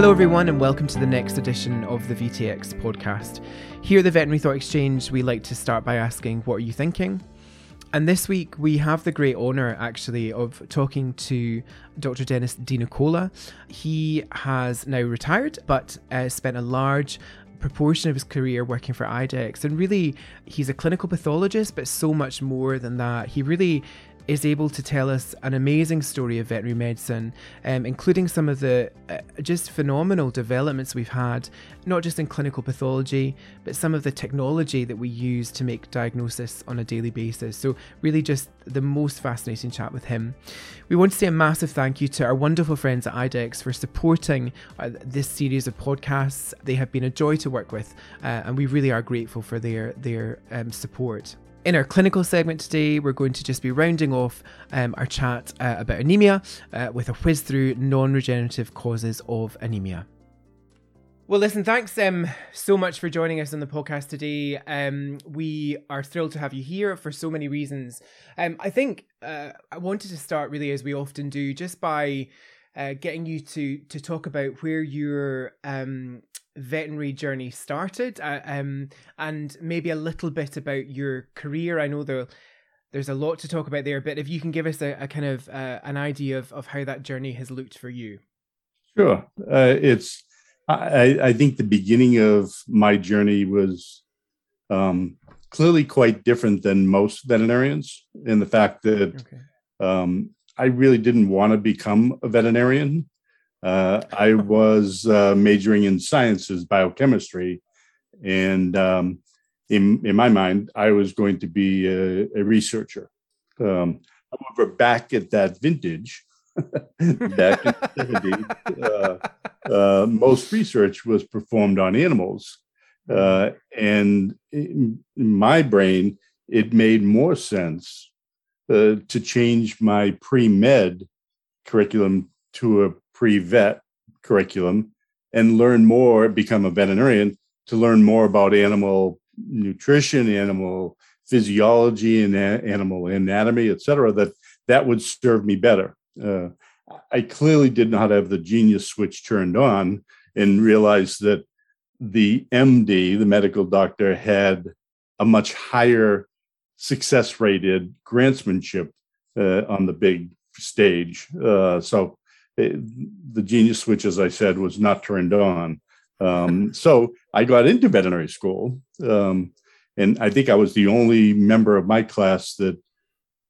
Hello, everyone, and welcome to the next edition of the VTX podcast. Here at the Veterinary Thought Exchange, we like to start by asking, What are you thinking? And this week, we have the great honour, actually, of talking to Dr. Dennis DeNicola. He has now retired, but uh, spent a large proportion of his career working for IDEXX. And really, he's a clinical pathologist, but so much more than that. He really is able to tell us an amazing story of veterinary medicine, um, including some of the uh, just phenomenal developments we've had, not just in clinical pathology, but some of the technology that we use to make diagnosis on a daily basis. So, really, just the most fascinating chat with him. We want to say a massive thank you to our wonderful friends at IDEXX for supporting uh, this series of podcasts. They have been a joy to work with, uh, and we really are grateful for their their um, support. In our clinical segment today, we're going to just be rounding off um, our chat uh, about anemia uh, with a whiz through non regenerative causes of anemia. Well, listen, thanks um, so much for joining us on the podcast today. Um, we are thrilled to have you here for so many reasons. Um, I think uh, I wanted to start really, as we often do, just by uh, getting you to to talk about where your um, veterinary journey started uh, um, and maybe a little bit about your career. I know there, there's a lot to talk about there, but if you can give us a, a kind of uh, an idea of, of how that journey has looked for you. Sure. Uh, it's, I, I think the beginning of my journey was um, clearly quite different than most veterinarians in the fact that okay. um, I really didn't want to become a veterinarian. Uh, I was uh, majoring in sciences, biochemistry, and um, in in my mind, I was going to be a, a researcher. Um, however, back at that vintage, back in the 70s, uh, uh, most research was performed on animals, uh, and in, my brain, it made more sense uh, to change my pre med curriculum to a pre-vet curriculum and learn more, become a veterinarian to learn more about animal nutrition, animal physiology, and animal anatomy, et cetera, that that would serve me better. Uh, I clearly did not have the genius switch turned on and realized that the MD, the medical doctor, had a much higher success rated grantsmanship uh, on the big stage. Uh, so the genius switch, as I said, was not turned on. Um, so I got into veterinary school, um, and I think I was the only member of my class that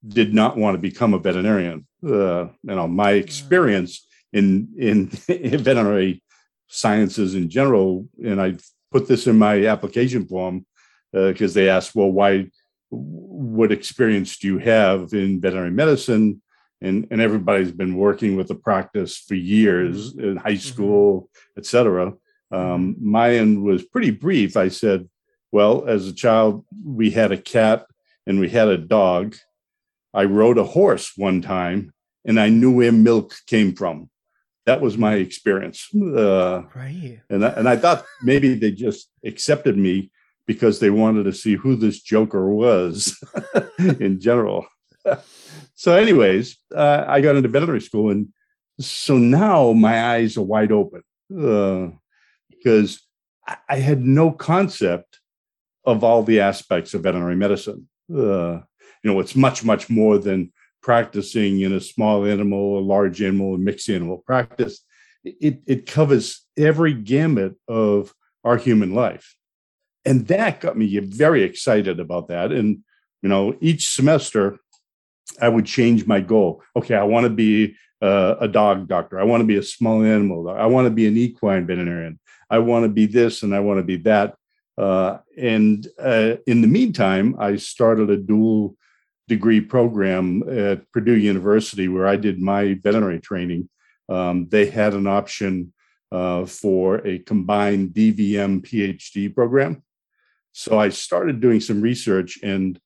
did not want to become a veterinarian. Uh, you know, my experience in, in in veterinary sciences in general, and I put this in my application form because uh, they asked, "Well, why? What experience do you have in veterinary medicine?" And and everybody's been working with the practice for years mm-hmm. in high mm-hmm. school, mm-hmm. et cetera. Um, my end was pretty brief. I said, "Well, as a child, we had a cat and we had a dog. I rode a horse one time, and I knew where milk came from. That was my experience. Uh, right. And I, and I thought maybe they just accepted me because they wanted to see who this joker was in general." so, anyways, uh, I got into veterinary school, and so now my eyes are wide open uh, because I, I had no concept of all the aspects of veterinary medicine. Uh, you know, it's much, much more than practicing in a small animal, a large animal, a mixed animal practice. It, it covers every gamut of our human life. And that got me very excited about that. And, you know, each semester I would change my goal. Okay, I want to be a dog doctor. I want to be a small animal. I want to be an equine veterinarian. I want to be this and I want to be that. Uh, and uh, in the meantime, I started a dual degree program at Purdue University where I did my veterinary training. Um, they had an option uh, for a combined DVM PhD program. So I started doing some research and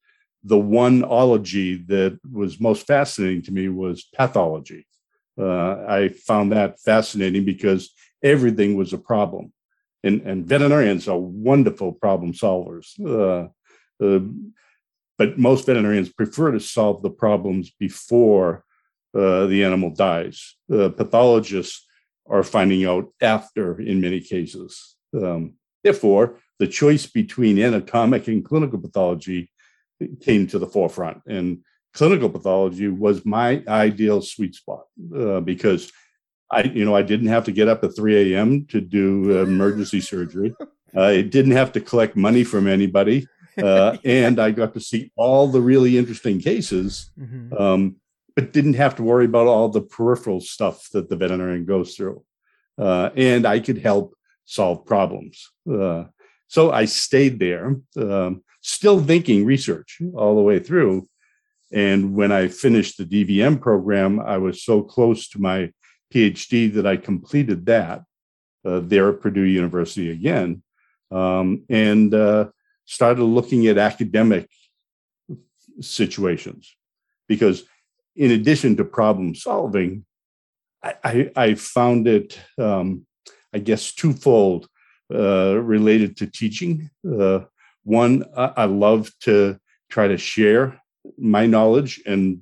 the one ology that was most fascinating to me was pathology. Uh, I found that fascinating because everything was a problem. And, and veterinarians are wonderful problem solvers. Uh, uh, but most veterinarians prefer to solve the problems before uh, the animal dies. pathologists are finding out after in many cases. Um, therefore, the choice between anatomic and clinical pathology came to the forefront. And clinical pathology was my ideal sweet spot uh, because I, you know, I didn't have to get up at 3 a.m. to do emergency surgery. I didn't have to collect money from anybody. Uh, and I got to see all the really interesting cases, mm-hmm. um, but didn't have to worry about all the peripheral stuff that the veterinarian goes through. Uh, and I could help solve problems. Uh, so I stayed there, um, still thinking research all the way through. And when I finished the DVM program, I was so close to my PhD that I completed that uh, there at Purdue University again, um, and uh, started looking at academic situations because, in addition to problem solving, I, I, I found it, um, I guess, twofold uh, related to teaching. Uh, one, I, love to try to share my knowledge and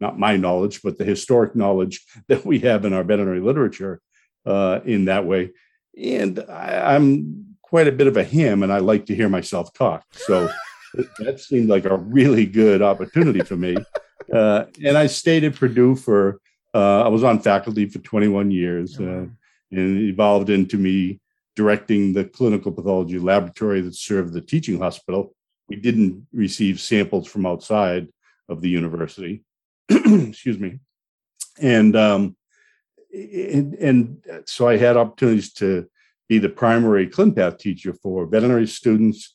not my knowledge, but the historic knowledge that we have in our veterinary literature uh, in that way. And I, am quite a bit of a ham, and I like to hear myself talk. So that seemed like a really good opportunity for me. Uh, and I stayed at Purdue for, uh, I was on faculty for 21 years uh, and evolved into me directing the clinical pathology laboratory that served the teaching hospital. We didn't receive samples from outside of the university. excuse me, and um, and, and so I had opportunities to be the primary ClinPath teacher for veterinary students,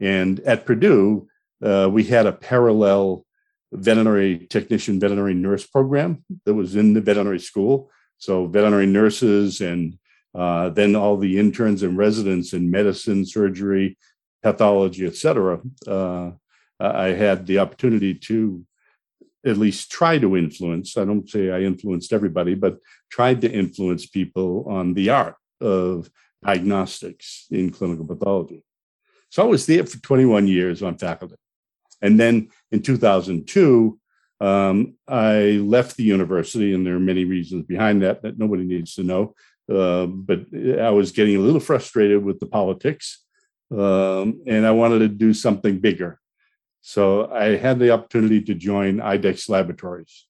and at Purdue uh, we had a parallel veterinary technician, veterinary nurse program that was in the veterinary school. So veterinary nurses and uh, then all the interns and residents in medicine, surgery, pathology, et cetera. Uh, I had the opportunity to at least try to influence. I don't say I influenced everybody, but tried to influence people on the art of diagnostics in clinical pathology. So I was there for 21 years on faculty. And then in 2002, um, I left the university, and there are many reasons behind that that nobody needs to know. Uh, but I was getting a little frustrated with the politics, um, and I wanted to do something bigger. So I had the opportunity to join IDEXX Laboratories.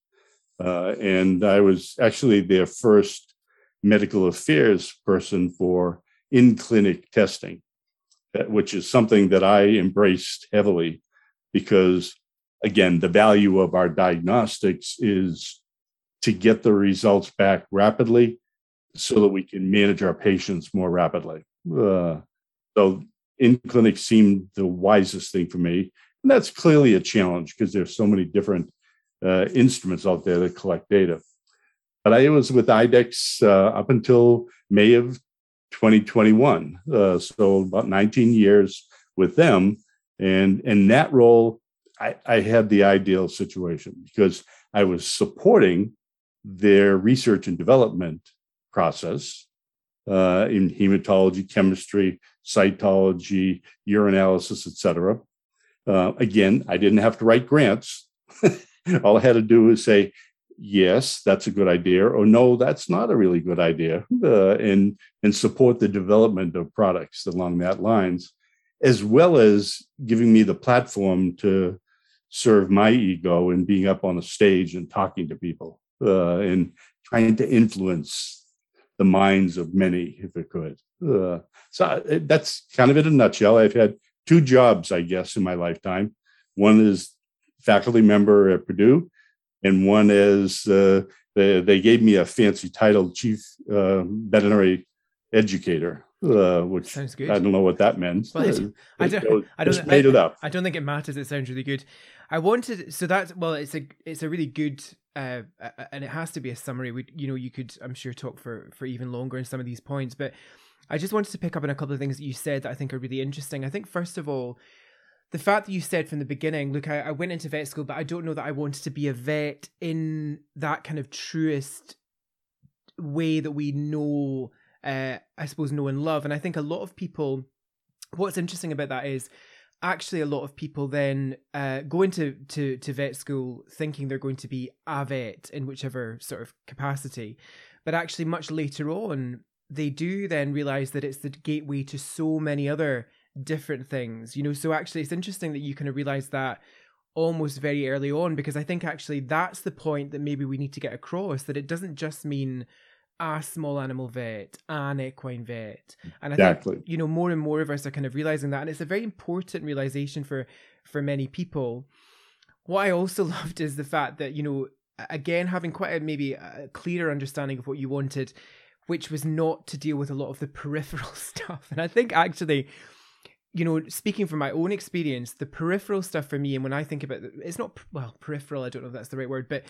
Uh, and I was actually their first medical affairs person for in clinic testing, uh, which is something that I embraced heavily because, again, the value of our diagnostics is to get the results back rapidly so that we can manage our patients more rapidly. Uh, so in clinic seemed the wisest thing for me. And that's clearly a challenge because there's so many different uh, instruments out there that collect data. But I was with IDEXX uh, up until May of 2021, uh, so about 19 years with them. And in that role, I, I had the ideal situation because I was supporting their research and development process uh, in hematology, chemistry, cytology, urinalysis, et cetera. Uh, again, I didn't have to write grants. All I had to do was say, yes, that's a good idea, or no, that's not a really good idea, uh, and and support the development of products along that lines, as well as giving me the platform to serve my ego and being up on a stage and talking to people uh, and trying to influence the minds of many if it could. Uh, so that's kind of in a nutshell. I've had two jobs, I guess, in my lifetime. One is faculty member at Purdue, and one is uh, they, they, gave me a fancy title, chief uh, veterinary educator. Uh, which Sounds good. I don't know what that meant. Well, I don't. I don't. made I, it up. I don't think it matters. It sounds really good. I wanted so that's well. It's a it's a really good uh, and it has to be a summary. We you know you could I'm sure talk for for even longer in some of these points, but I just wanted to pick up on a couple of things that you said that I think are really interesting. I think, first of all, the fact that you said from the beginning, look, I, I went into vet school, but I don't know that I wanted to be a vet in that kind of truest way that we know, uh, I suppose, know and love. And I think a lot of people, what's interesting about that is actually a lot of people then uh, go into to, to vet school thinking they're going to be a vet in whichever sort of capacity but actually much later on they do then realize that it's the gateway to so many other different things you know so actually it's interesting that you kind of realize that almost very early on because i think actually that's the point that maybe we need to get across that it doesn't just mean a small animal vet, an equine vet. And I exactly. think, you know, more and more of us are kind of realizing that. And it's a very important realization for for many people. What I also loved is the fact that, you know, again, having quite a maybe a clearer understanding of what you wanted, which was not to deal with a lot of the peripheral stuff. And I think actually you know, speaking from my own experience, the peripheral stuff for me, and when I think about it, it's not well peripheral. I don't know if that's the right word, but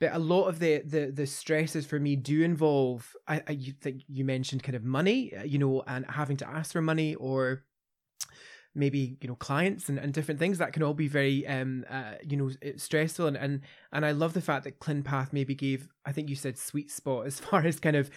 but a lot of the the the stresses for me do involve. I, I you think you mentioned kind of money, uh, you know, and having to ask for money or maybe you know clients and, and different things that can all be very um uh, you know stressful and and and I love the fact that ClinPath maybe gave I think you said sweet spot as far as kind of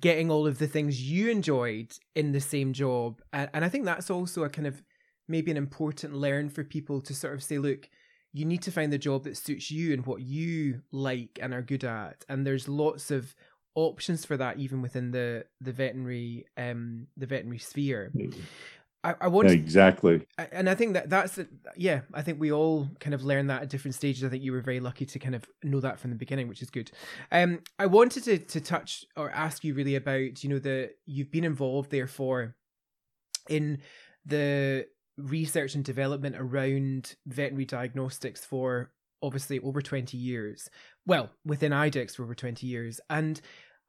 getting all of the things you enjoyed in the same job. And, and I think that's also a kind of maybe an important learn for people to sort of say, look, you need to find the job that suits you and what you like and are good at. And there's lots of options for that even within the the veterinary um the veterinary sphere. Mm-hmm. I, I want yeah, exactly, and I think that that's yeah. I think we all kind of learn that at different stages. I think you were very lucky to kind of know that from the beginning, which is good. Um, I wanted to to touch or ask you really about you know the you've been involved therefore in the research and development around veterinary diagnostics for obviously over 20 years. Well, within IDEXX for over 20 years. And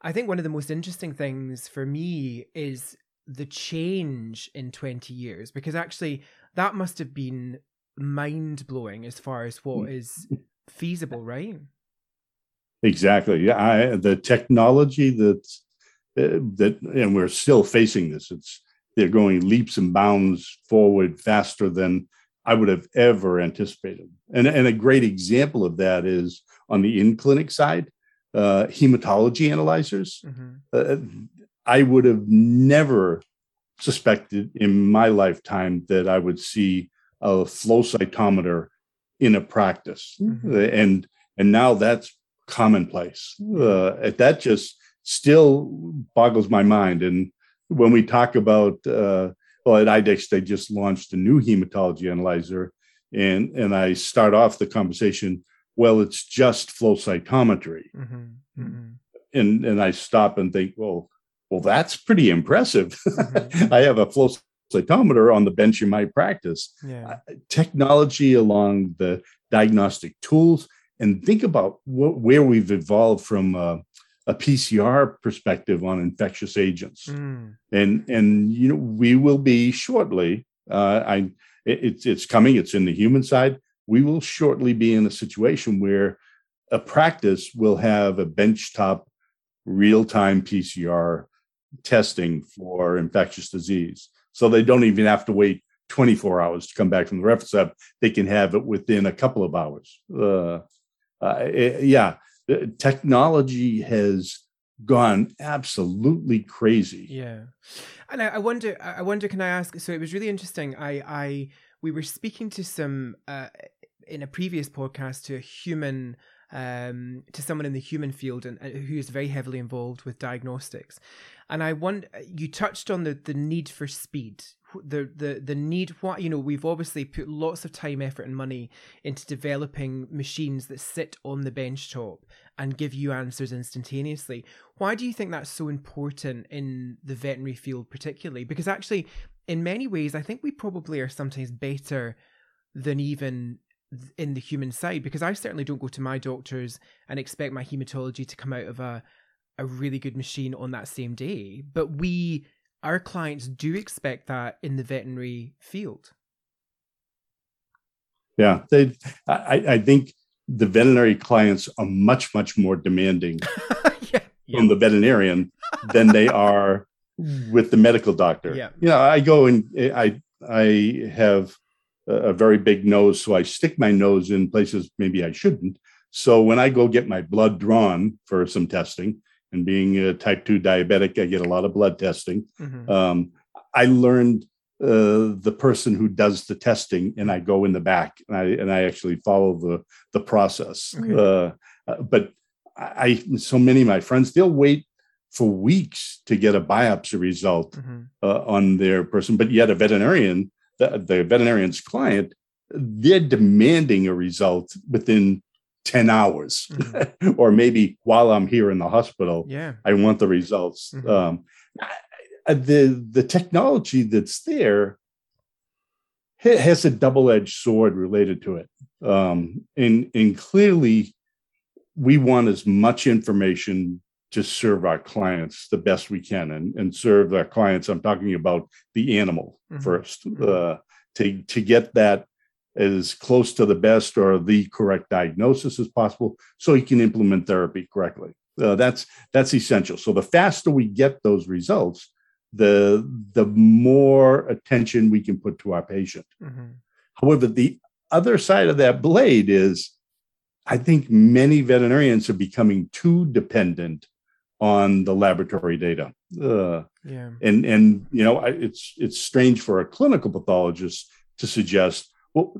I think one of the most interesting things for me is the change in 20 years because actually that must have been mind blowing as far as what mm. feasible, right? Exactly. Yeah, I, the technology that uh, that and we're still facing this. It's they're going leaps and bounds forward faster than I would have ever anticipated. And and a great example of that is on the in clinic side, uh, hematology analyzers. Mm-hmm. Uh, I would have never suspected in my lifetime that I would see a flow cytometer in a practice, mm-hmm. and and now that's commonplace. Uh, that just still boggles my mind. And when we talk about uh, well at IDEXX, they just launched a new hematology analyzer, and and I start off the conversation. Well, it's just flow cytometry, mm-hmm. Mm-hmm. and and I stop and think, well, well, that's pretty impressive. Mm-hmm. I have a flow cytometer on the bench in my practice. Yeah. Uh, technology along the diagnostic tools, and think about wh- where we've evolved from uh, a PCR perspective on infectious agents. Mm. And and you know we will be shortly. Uh, I it's it's coming. It's in the human side. We will shortly be in a situation where a practice will have a benchtop real-time PCR testing for infectious disease. So they don't even have to wait 24 hours to come back from the reference lab. They can have it within a couple of hours. Uh, uh, it, yeah, technology has gone absolutely crazy. Yeah, and I, I, wonder. I wonder. Can I ask? So it was really interesting. I, I, we were speaking to some uh, in a previous podcast to a human um, to someone in the human field and uh, who is very heavily involved with diagnostics. And I want you touched on the the need for speed, the the the need. What you know, we've obviously put lots of time, effort, and money into developing machines that sit on the bench top and give you answers instantaneously. Why do you think that's so important in the veterinary field, particularly? Because actually, in many ways, I think we probably are sometimes better than even in the human side because I certainly don't go to my doctors and expect my hematology to come out of a a really good machine on that same day. But we our clients do expect that in the veterinary field. Yeah, they I, I think the veterinary clients are much, much more demanding yeah, yeah. from the veterinarian than they are with the medical doctor. Yeah. You know, I go and I I have a very big nose, so I stick my nose in places maybe I shouldn't. So when I go get my blood drawn for some testing, and being a type 2 diabetic, I get a lot of blood testing. Mm-hmm. Um, I learned uh, the person who does the testing, and I go in the back and I and I actually follow the the process. Okay. Uh, uh but I so many of my friends they'll wait for weeks to get a biopsy result mm-hmm. uh, on their person, but yet a veterinarian, the, the veterinarian's client, they're demanding a result within 10 hours mm-hmm. or maybe while i'm here in the hospital yeah i want the results mm-hmm. um, the the technology that's there has a double-edged sword related to it um, and and clearly we want as much information to serve our clients the best we can and, and serve our clients i'm talking about the animal mm-hmm. 1st mm-hmm. uh, to to get that as close to the best or the correct diagnosis as possible so he can implement therapy correctly. Uh, that's that's essential. So the faster we get those results the the more attention we can put to our patient. Mm-hmm. however the other side of that blade is i think many veterinarians are becoming too dependent on the laboratory data. Uh, yeah. and and you know it's it's strange for a clinical pathologist to suggest well,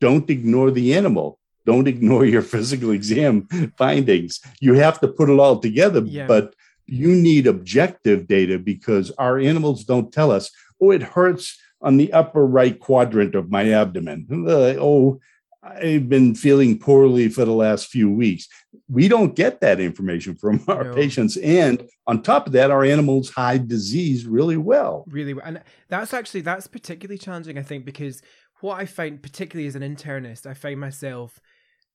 don't ignore the animal. Don't ignore your physical exam findings. You have to put it all together, yeah. but you need objective data because our animals don't tell us, oh, it hurts on the upper right quadrant of my abdomen. Uh, oh, I've been feeling poorly for the last few weeks. We don't get that information from our no. patients. And on top of that, our animals hide disease really well. Really well. And that's actually that's particularly challenging, I think, because what I find, particularly as an internist, I find myself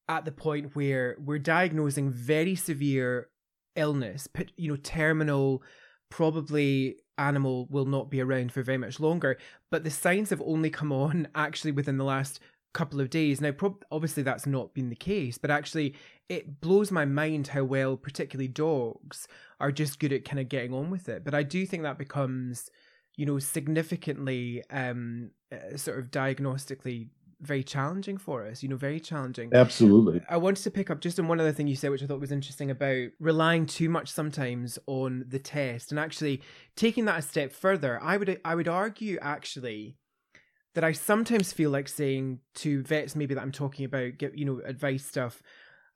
at the point where we're diagnosing very severe illness, you know, terminal, probably animal will not be around for very much longer, but the signs have only come on actually within the last couple of days. Now, prob- obviously, that's not been the case, but actually, it blows my mind how well, particularly dogs, are just good at kind of getting on with it. But I do think that becomes you know, significantly um, uh, sort of diagnostically very challenging for us, you know, very challenging. Absolutely. I wanted to pick up just on one other thing you said, which I thought was interesting about relying too much sometimes on the test and actually taking that a step further. I would I would argue actually that I sometimes feel like saying to vets maybe that I'm talking about, get you know, advice stuff.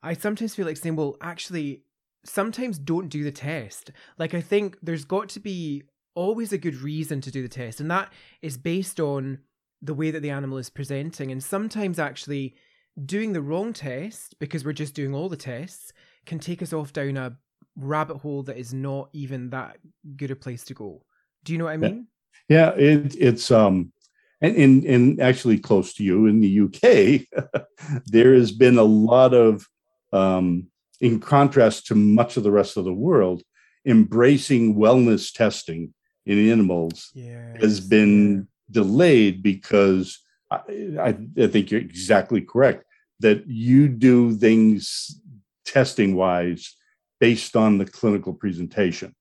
I sometimes feel like saying, well, actually, sometimes don't do the test. Like I think there's got to be always a good reason to do the test, and that is based on the way that the animal is presenting. And sometimes actually doing the wrong test, because we're just doing all the tests, can take us off down a rabbit hole that is not even that good a place to go. Do you know what I mean? Yeah, it, it's um and in in actually close to you in the UK, there has been a lot of um in contrast to much of the rest of the world, embracing wellness testing in animals yes. has been delayed because I, I, I think you're exactly correct that you do things testing wise based on the clinical presentation.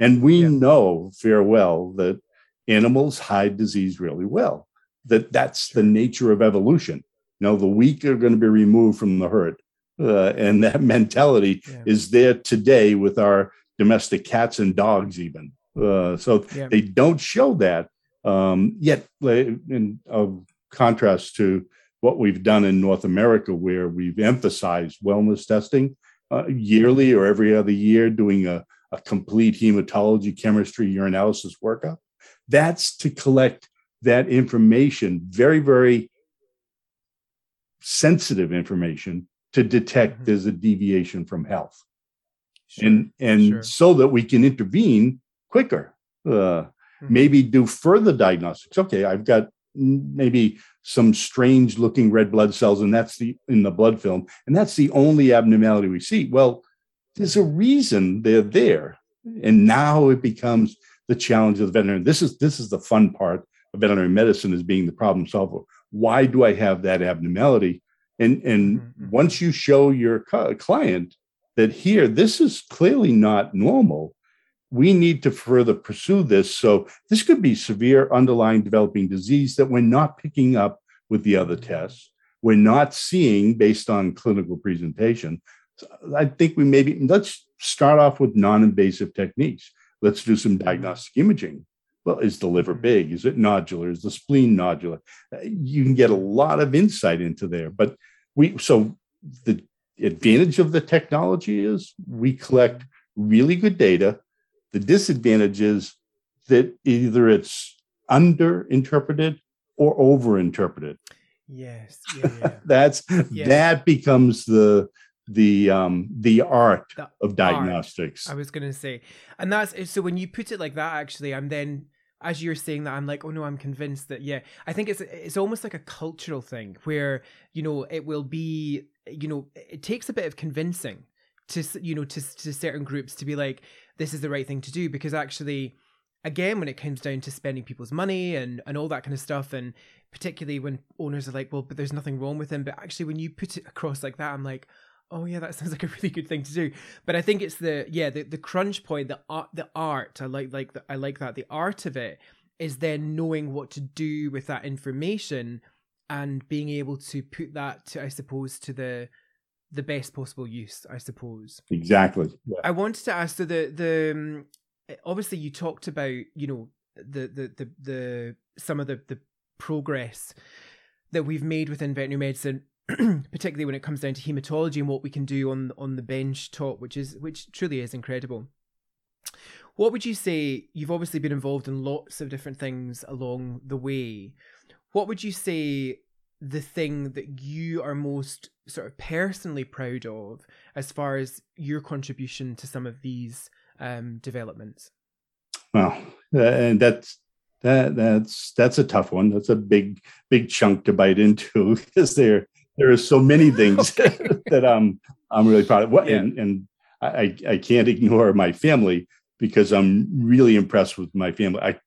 And we yeah. know fair well that animals hide disease really well, that that's the nature of evolution. You know, the weak are going to be removed from the herd. Uh, and that mentality yeah. is there today with our domestic cats and dogs, even. Uh, so yeah. they don't show that. Um, yet, in contrast to what we've done in North America, where we've emphasized wellness testing uh, yearly or every other year, doing a, a complete hematology, chemistry, urinalysis workup, that's to collect that information, very, very sensitive information to detect mm-hmm. there's a deviation from health. Sure. And and sure. so that we can intervene quicker. Uh, mm-hmm. Maybe do further diagnostics. Okay, I've got maybe some strange looking red blood cells, and that's the in the blood film, and that's the only abnormality we see. Well, there's a reason they're there, and now it becomes the challenge of the veterinarian. This is this is the fun part of veterinary medicine is being the problem solver. Why do I have that abnormality? And and mm-hmm. once you show your client that here this is clearly not normal, we need to further pursue this. So this could be severe underlying developing disease that we're not picking up with the other tests. We're not seeing based on clinical presentation. So I think we maybe let's start off with non-invasive techniques. Let's do some diagnostic imaging. Well, is the liver mm-hmm. big? Is it nodular? Is the spleen nodular? Uh, you can get a lot of insight into there. But we so the advantage of the technology is we collect really good data. The disadvantage is that either it's under interpreted or over interpreted. Yes. Yeah, yeah. That's yeah. that becomes the the um the art the of diagnostics. Art, I was gonna say. And that's so when you put it like that, actually, I'm then as you're saying that, I'm like, oh no, I'm convinced that yeah. I think it's it's almost like a cultural thing where, you know, it will be, you know, it takes a bit of convincing to you know to to certain groups to be like, this is the right thing to do because actually again when it comes down to spending people's money and and all that kind of stuff and particularly when owners are like well but there's nothing wrong with them but actually when you put it across like that i'm like oh yeah that sounds like a really good thing to do. But i think it's the yeah the, the crunch point the art the art i like like the, i like that the art of it is then knowing what to do with that information and being able to put that to i suppose to the the best possible use i suppose. Exactly. Yeah. i wanted to ask so the the um, obviously you talked about you know the the the, the some of the the progress that we've made within veterinary medicine particularly when it comes down to hematology and what we can do on on the bench top which is which truly is incredible. What would you say you've obviously been involved in lots of different things along the way. What would you say the thing that you are most sort of personally proud of as far as your contribution to some of these um, developments? Well, uh, and that's that that's that's a tough one. That's a big big chunk to bite into because there there are so many things that I'm I'm really proud of. What yeah. and, and I I can't ignore my family because I'm really impressed with my family. I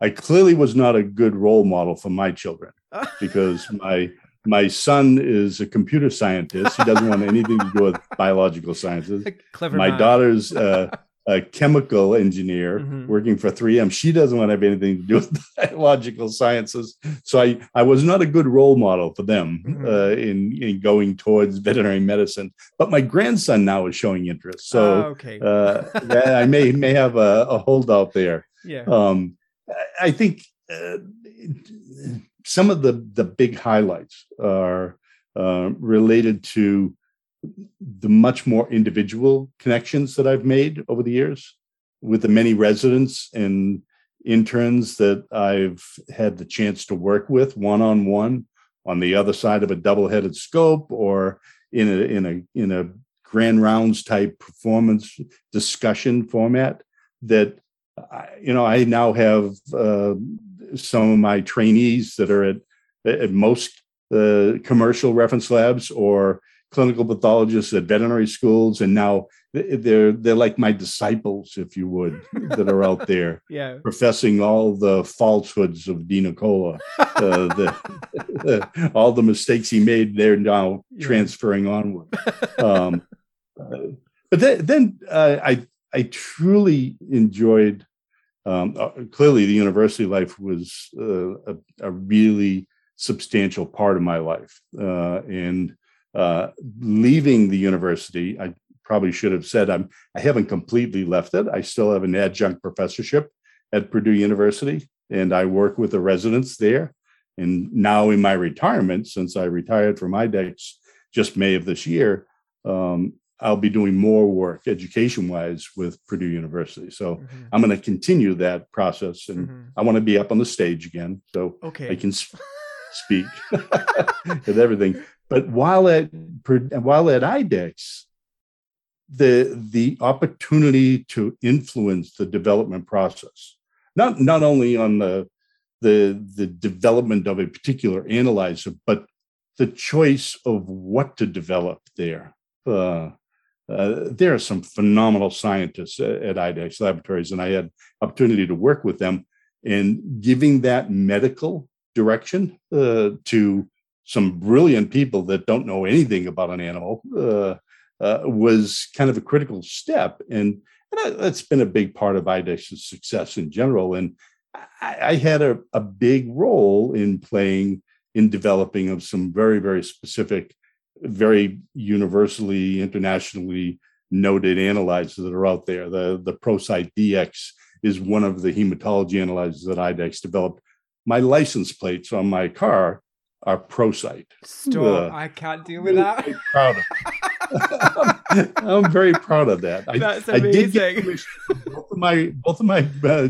I clearly was not a good role model for my children because my my son is a computer scientist. He doesn't want anything to do with biological sciences. Clever. My daughter's uh, a chemical engineer mm-hmm. working for 3M. She doesn't want to have anything to do with biological sciences. So I, I was not a good role model for them mm-hmm. uh, in, in going towards veterinary medicine. But my grandson now is showing interest. So oh, okay. uh, I may may have a, a holdout there. Yeah. Um, I think uh, some of the, the big highlights are uh, related to the much more individual connections that I've made over the years with the many residents and interns that I've had the chance to work with one on one on the other side of a double headed scope or in a in a in a grand rounds type performance discussion format that you know I now have uh, some of my trainees that are at at most uh, commercial reference labs or clinical pathologists at veterinary schools, and now they're they're like my disciples, if you would, that are out there, yeah, professing all the falsehoods of DeNicola uh, the, all the mistakes he made. They're now yeah. transferring onward. Um, uh, but then, then uh, I I truly enjoyed. Um, uh, clearly, the university life was uh, a, a, really substantial part of my life, uh, and uh, leaving the university, I probably should have said I'm I haven't completely left it. I still have an adjunct professorship at Purdue University, and I work with the residents there. And now in my retirement, since I retired from IDEXX just May of this year, um, I'll be doing more work education wise with Purdue University. So mm-hmm. I'm going to continue that process and mm-hmm. I want to be up on the stage again so okay. I can sp- speak and everything. But while at while at IDEXX, the the opportunity to influence the development process, not not only on the the the development of a particular analyzer, but the choice of what to develop there. Uh, uh, there are some phenomenal scientists at, IDEXX laboratories, and I had opportunity to work with them in giving that medical direction uh, to some brilliant people that don't know anything about an animal uh, uh, was kind of a critical step. And, and that's been a big part of IDEXX's success in general. And I, I had a, a, big role in playing in developing of some very, very specific, very universally, internationally noted analyzers that are out there. The, the ProCyte DX is one of the hematology analyzers that IDEXX developed. My license plates on my car are ProCyte. Stop! Uh, I can't deal with that. proud of. I'm very proud of that. That's amazing. I did get both of my both of my uh,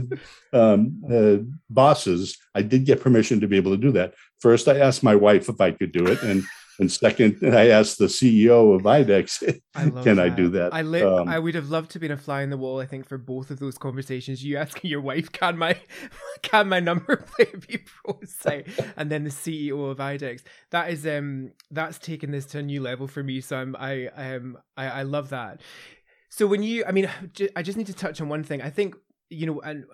um, uh, bosses. I did get permission to be able to do that. First, I asked my wife if I could do it, and and second, I asked the CEO of IDEXX, I "Can that. I do that?" I li- um, I would have loved to be a fly in the wall. I think for both of those conversations, you asking your wife, "Can my can my number plate be site?" and then the CEO of IDEXX. That is um that's taken this to a new level for me. So I'm I um I, I love that. So when you, I mean, I just need to touch on one thing. I think you know, and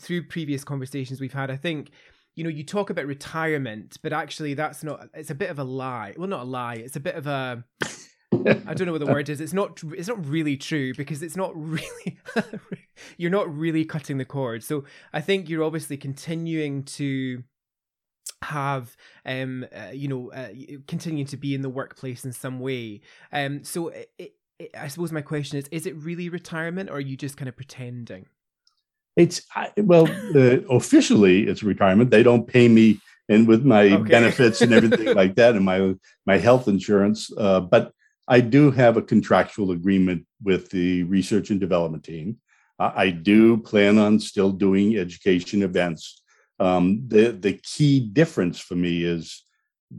through previous conversations we've had, I think you know, you talk about retirement, but actually that's not, it's a bit of a lie. Well, not a lie. It's a bit of a, I don't know what the word is. It's not, it's not really true because it's not really, you're not really cutting the cord. So I think you're obviously continuing to, have um uh, you know uh, to be in the workplace in some way um so it, it, i suppose my question is is it really retirement or are you just kind of pretending it's well, uh, officially it's retirement. They don't pay me and with my okay. benefits and everything like that, and my my health insurance. Uh, but I do have a contractual agreement with the research and development team. I do plan on still doing education events. Um, the the key difference for me is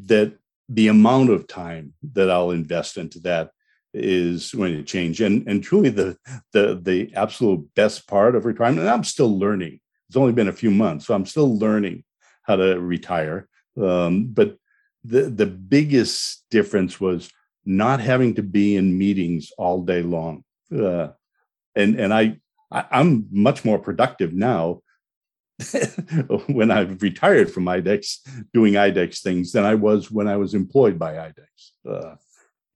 that the amount of time that I'll invest into that is going to change. And and truly the the the absolute best part of retirement, and I'm still learning. It's only been a few months, so I'm still learning how to retire. Um, but the the biggest difference was not having to be in meetings all day long. Uh, and and I, I I'm much more productive now when I've retired from IDEXX doing IDEXX things than I was when I was employed by IDEXX. Uh,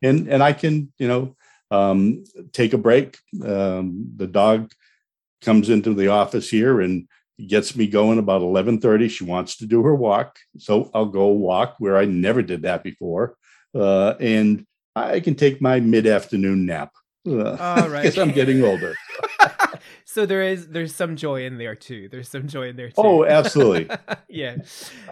and and I can you know um, take a break. Um, the dog comes into the office here and gets me going about 11:30 she wants to do her walk. So I'll go walk where I never did that before. Uh, and I can take my mid-afternoon nap uh, all right. because I'm getting older so there is there's some joy in there too. There's some joy in there too. Oh absolutely. Yeah.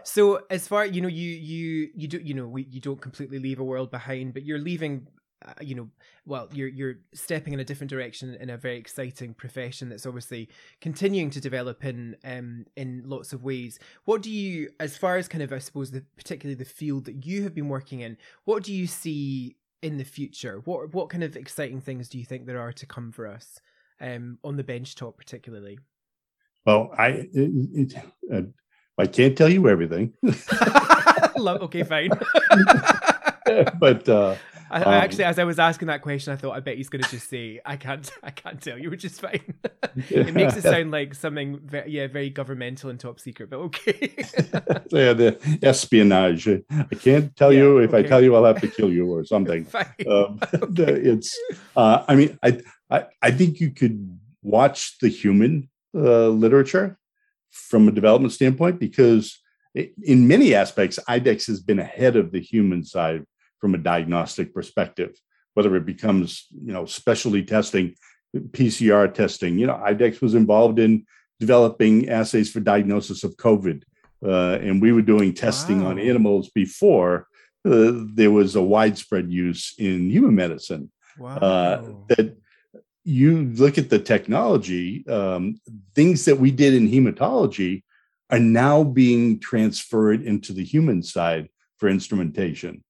So as far you know you you you do you know we, you don't completely leave a world behind but you're leaving uh, you know well you're you're stepping in a different direction in a very exciting profession that's obviously continuing to develop in um in lots of ways. What do you as far as kind of i suppose the particularly the field that you have been working in what do you see in the future? What what kind of exciting things do you think there are to come for us um, on the bench top, particularly? Well, I it, it, uh, I can't tell you everything. okay, fine. but uh, I, I um, actually, as I was asking that question, I thought, I bet he's going to just say, "I can't, I can't tell you," which is fine. it makes it sound like something, very, yeah, very governmental and top secret, but okay. yeah, the espionage. I can't tell yeah, you. If okay. I tell you, I'll have to kill you or something. Um, okay. It's. Uh, I mean, I I, I think you could watch the human uh, literature from a development standpoint because it, in many aspects, IDEXX has been ahead of the human side from a diagnostic perspective, whether it becomes, you know, specialty testing, PCR testing. You know, IDEXX was involved in developing assays for diagnosis of COVID. Uh, and we were doing testing wow. on animals before uh, there was a widespread use in human medicine. Uh, wow. Uh, that you look at the technology, um, things that we did in hematology are now being transferred into the human side for instrumentation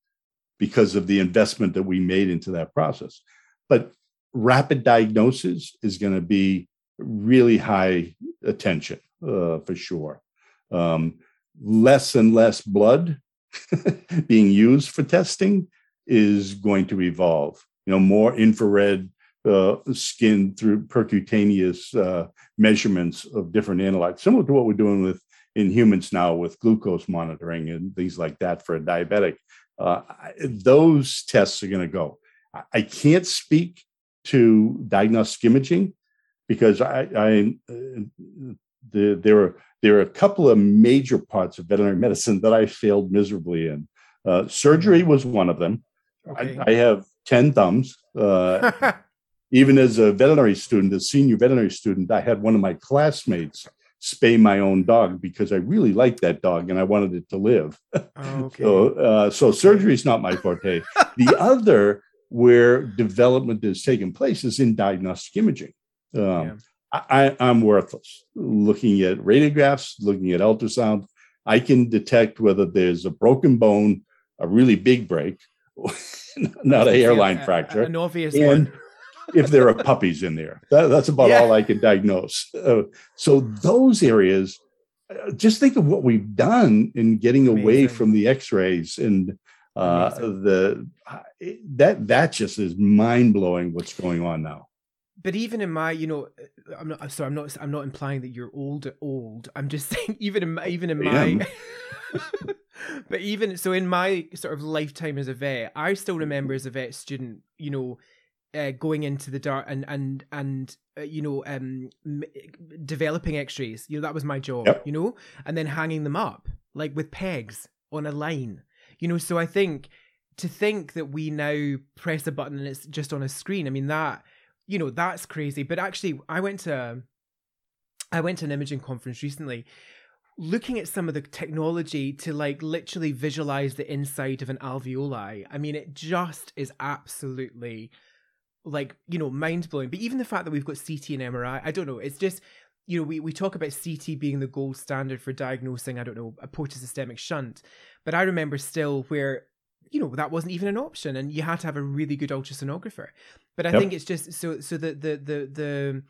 because of the investment that we made into that process. But rapid diagnosis is going to be really high attention uh, for sure. Um, less and less blood being used for testing is going to evolve. You know, more infrared uh, skin through percutaneous uh, measurements of different analytes, similar to what we're doing with in humans now with glucose monitoring and things like that for a diabetic. Uh, those tests are going to go. I can't speak to diagnostic imaging because I, I uh, the, there are there are a couple of major parts of veterinary medicine that I failed miserably in. Uh, surgery was one of them. Okay. I, I, have ten thumbs. Even as a veterinary student, a senior veterinary student, I had one of my classmates spay my own dog because I really liked that dog and I wanted it to live. Okay. so, uh, so surgery is not my forte. the other where development is taking place is in diagnostic imaging. Um, yeah. I, am worthless. Looking at radiographs, looking at ultrasound, I can detect whether there's a broken bone, a really big break, not a hairline fracture, an obvious and one. If there are puppies in there. That, that's about yeah. all I can diagnose. Uh, so those areas, uh, just think of what we've done in getting Amazing. away from the X-rays and uh, the that that just is mind blowing. What's going on now? but even in my you know i'm not sorry i'm not i'm not implying that you're old old i'm just saying even in my, even in my but even so in my sort of lifetime as a vet i still remember as a vet student you know uh, going into the dark and and and uh, you know um m- developing x-rays. You know that was my job yep. you know? And then hanging them up like with pegs on a line you know? So i think to think that we now press a button and it's just on a screen i mean that you know that's crazy. But actually i went to i went to an imaging conference recently looking at some of the technology to like literally visualize the inside of an alveoli. I mean it just is absolutely like you know mind blowing but even the fact that we've got ct and mri i don't know it's just you know we, we talk about ct being the gold standard for diagnosing i don't know a portosystemic shunt. But i remember still where you know that wasn't even an option and you had to have a really good ultrasonographer. But i yep. think it's just so so the the the the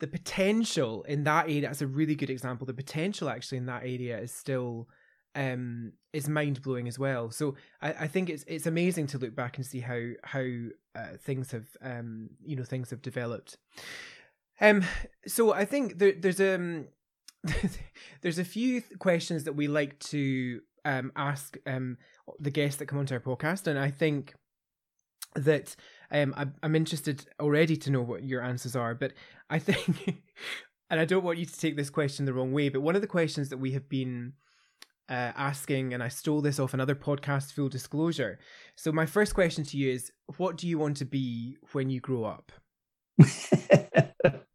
the potential in that area that's a really good example the potential actually in that area is still um is mind blowing as well so I, I think it's it's amazing to look back and see how how uh, things have um you know things have developed um so i think there, there's um there's a few questions that we like to um ask um the guests that come onto our podcast, and I think that um, I'm, I'm interested already to know what your answers are. But I think, and I don't want you to take this question the wrong way, but one of the questions that we have been uh, asking, and I stole this off another podcast, full disclosure. So my first question to you is, what do you want to be when you grow up?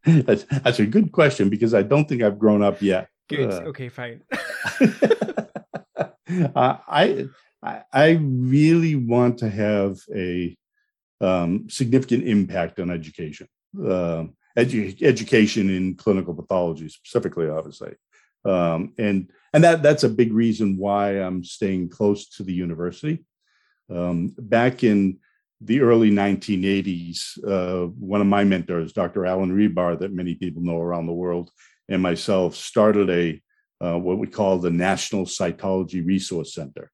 that's, that's a good question because I don't think I've grown up yet. Good. Uh, okay, fine. uh, I I, I really want to have a um, significant impact on education, uh, edu- education in clinical pathology specifically, obviously, um, and and that that's a big reason why I'm staying close to the university. Um, back in the early 1980s, uh, one of my mentors, Dr. Alan Rebar, that many people know around the world, and myself started a uh, what we call the National Cytology Resource Center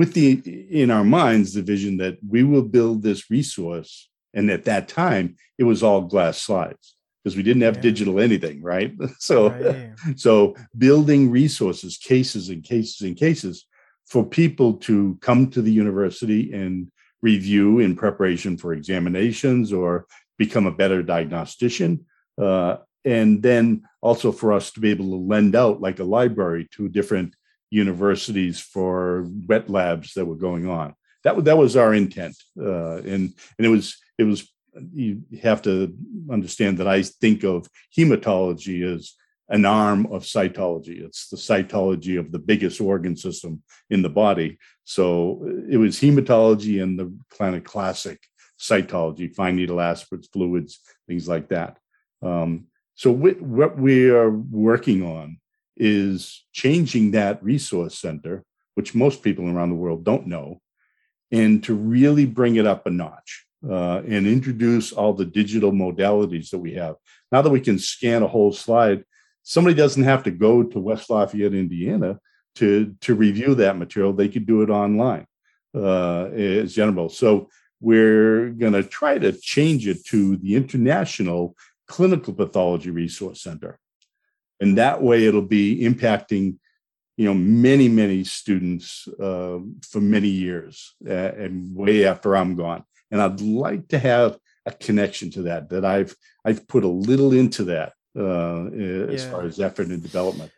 with the in our minds the vision that we will build this resource and at that time it was all glass slides because we didn't have yeah. digital anything right so right. so building resources cases and cases and cases for people to come to the university and review in preparation for examinations or become a better diagnostician uh, and then also for us to be able to lend out like a library to different universities for wet labs that were going on. That that was our intent, uh, and and it was it was you have to understand that I think of hematology as an arm of cytology. It's the cytology of the biggest organ system in the body. So it was hematology and the kind of classic cytology, fine needle aspirates, fluids, things like that. Um, so what we are working on is changing that resource center, which most people around the world don't know, and to really bring it up a notch uh, and introduce all the digital modalities that we have. Now that we can scan a whole slide, somebody doesn't have to go to West Lafayette, Indiana to, to review that material. They could do it online uh, as general. So we're going to try to change it to the International Clinical Pathology Resource Center and that way it'll be impacting you know many many students uh, for many years uh, and way after i'm gone and i'd like to have a connection to that that i've i've put a little into that uh, as yeah. far as effort and development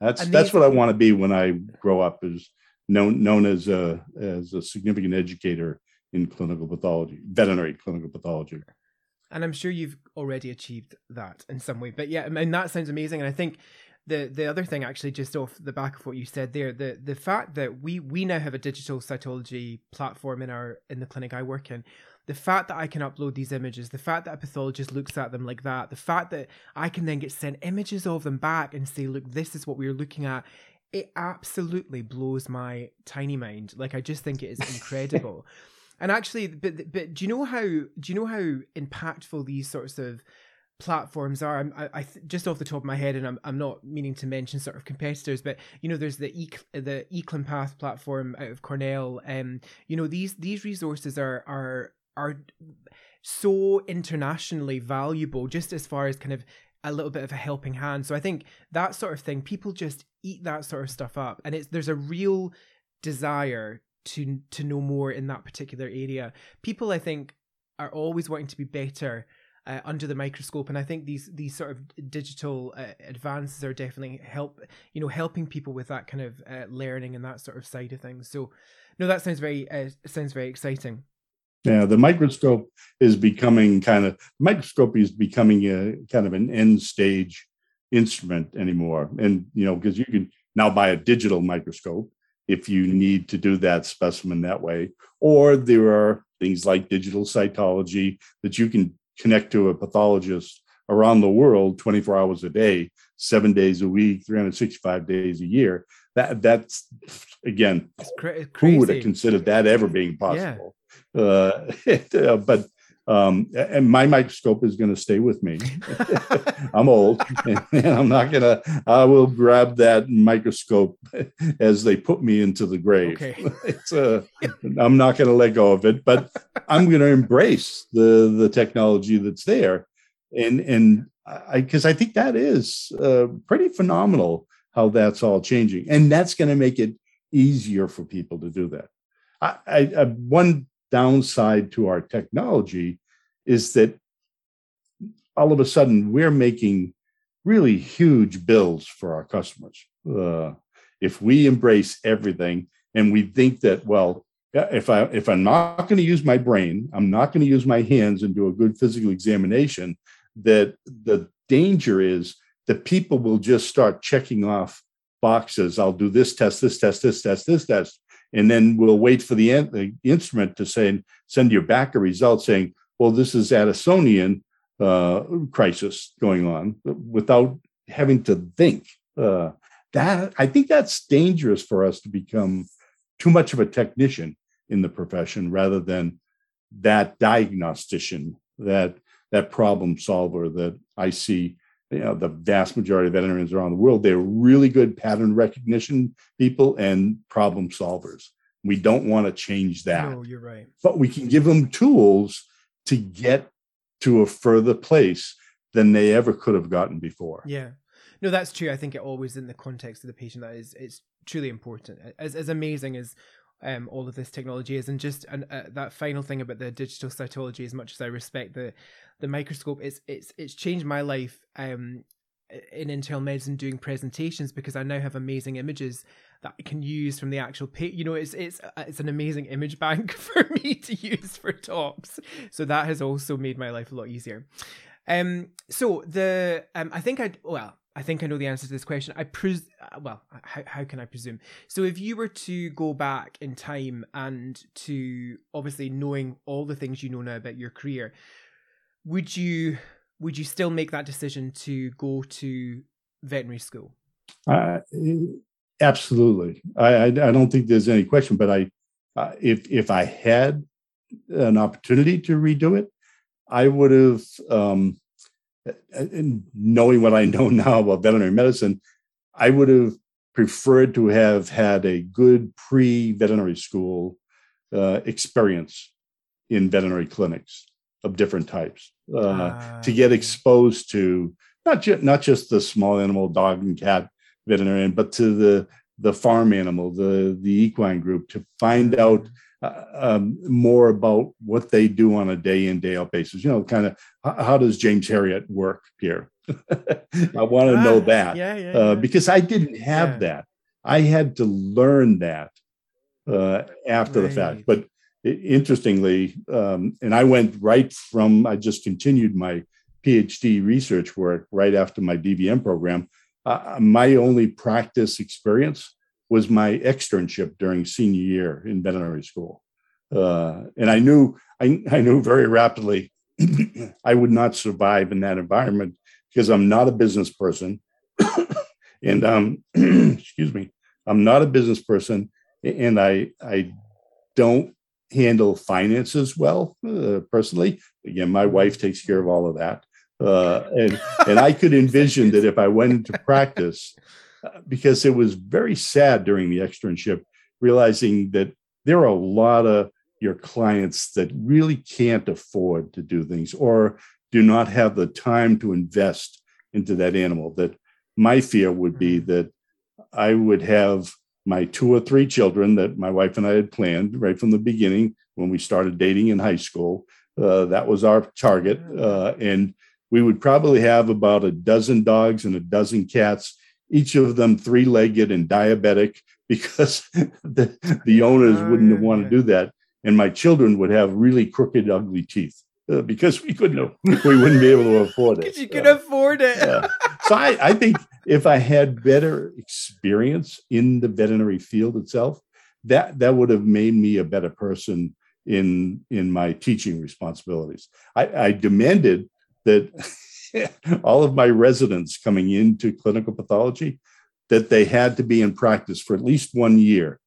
that's that's what i want to be when i grow up is known known as a as a significant educator in clinical pathology veterinary clinical pathology and I'm sure you've already achieved that in some way. But yeah, I mean that sounds amazing, and I think the the other thing actually just off the back of what you said there the the fact that we we now have a digital cytology platform in our in the clinic i work in the fact that I can upload these images, the fact that a pathologist looks at them like that, the fact that I can then get sent images of them back and say, look, this is what we are looking at, it absolutely blows my tiny mind. Like I just think it is incredible. and actually, but but do you know how do you know how impactful these sorts of platforms are. I'm, I, I just off the top of my head, and I'm, I'm not meaning to mention sort of competitors, but you know, there's the e the eClinPath platform out of Cornell. Um, you know, these these resources are are are so internationally valuable, just as far as kind of a little bit of a helping hand. So I think that sort of thing, people just eat that sort of stuff up, and it's there's a real desire to to know more in that particular area. People, I think, are always wanting to be better uh, under the microscope. And i think these these sort of digital uh, advances are definitely help you know helping people with that kind of uh, learning and that sort of side of things. So no that sounds very uh, sounds very exciting. Yeah the microscope is becoming kind of microscope is becoming a kind of an end stage instrument anymore. And you know because you can now buy a digital microscope if you need to do that specimen that way. Or there are things like digital cytology that you can connect to a pathologist around the world 24 hours a day, seven days a week, 365 days a year. That that's again, cra- who would have considered that ever being possible? Yeah. Uh, but um, and my microscope is going to stay with me. I'm old, and I'm not gonna. I will grab that microscope as they put me into the grave. Okay. It's a. I'm not going to let go of it, but I'm going to embrace the the technology that's there, and and I because I think that is uh, pretty phenomenal how that's all changing, and that's going to make it easier for people to do that. I, I, I one downside to our technology is that all of a sudden we're making really huge bills for our customers. Uh, if we embrace everything and we think that, well, if I if I'm not going to use my brain, I'm not going to use my hands and do a good physical examination, that the danger is that people will just start checking off boxes. I'll do this test, this test, this test, this test, and then we'll wait for the, the instrument to say send you back a result saying, well, this is Addisonian uh, crisis going on without having to think. Uh, that I think that's dangerous for us to become too much of a technician in the profession rather than that diagnostician, that that problem solver that I see you know, the vast majority of veterinarians around the world, they're really good pattern recognition people and problem solvers. We don't want to change that. No, you're right. But we can give them tools to get to a further place than they ever could have gotten before. Yeah. No, that's true. I think it always in the context of the patient that is it's truly important. As as amazing as um, all of this technology is, and just uh, that final thing about the digital cytology. As much as I respect the the microscope, it's it's it's changed my life um, in internal medicine doing presentations because I now have amazing images that I can use from the actual page. You know, it's it's uh, it's an amazing image bank for me to use for talks. So that has also made my life a lot easier. Um, so the um, I think I well. I think I know the answer to this question. I pres uh, well, how how can I presume? So if you were to go back in time and to obviously knowing all the things you know now about your career, would you would you still make that decision to go to veterinary school? Uh, absolutely. I, I, I don't think there's any question. But I, uh, if if I had an opportunity to redo it, I would have. Um, knowing what I know now about veterinary medicine, I would have preferred to have had a good pre-veterinary school uh, experience in veterinary clinics of different types uh, uh, to get exposed to not just not just the small animal dog and cat veterinarian, but to the the farm animal, the the equine group, to find out uh, um, more about what they do on a day in day out basis. You know, kind of how, how, does James Herriot work here? I want to ah, know that yeah, yeah, uh, because I didn't have that. I had to learn that uh, after right. the fact. But interestingly, um, and I went right from, I just continued my PhD research work right after my DVM program. Uh, my only practice experience was my externship during senior year in veterinary school. Uh, and I knew I, I knew very rapidly I would not survive in that environment because I'm not a business person. and um, excuse me, I'm not a business person, and I I don't handle finances well uh, personally. Again, my wife takes care of all of that, uh, and and I could envision that if I went into practice, because it was very sad during the externship, realizing that there are a lot of your clients that really can't afford to do things or do not have the time to invest into that animal. That my fear would be mm-hmm. that I would have my two or three children that my wife and I had planned right from the beginning when we started dating in high school. Uh, that was our target. Mm-hmm. Uh, and we would probably have about a dozen dogs and a dozen cats, each of them three legged and diabetic because the, the owners oh, wouldn't want to do that. And my children would have really crooked, ugly teeth. Uh, because we couldn't, we wouldn't be able to afford it. Because you could uh, afford it. So I, I think if I had better experience in the veterinary field itself, that that would have made me a better person in in my teaching responsibilities. I, I demanded that all of my residents coming into clinical pathology that they had to be in practice for at least one year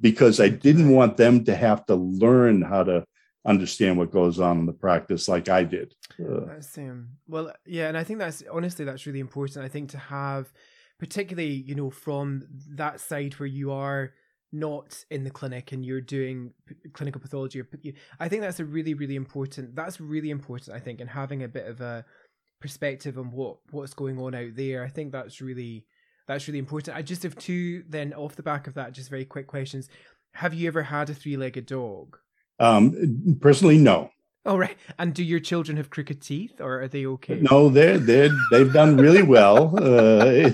because I didn't want them to have to learn how to understand what goes on in the practice like I did. Uh, um, well, yeah, and I think that's honestly that's really important. I think to have, particularly you know, from that side where you are not in the clinic and you're doing clinical pathology. Or, I think that's a really, really important. That's really important. I think, and having a bit of a perspective on what what's going on out there. I think that's really that's really important. I just have two then off the back of that, just very quick questions. Have you ever had a three legged dog? Um, personally, no. Oh right. And do your children have crooked teeth, or are they okay? No, they're they they've done really well. Uh,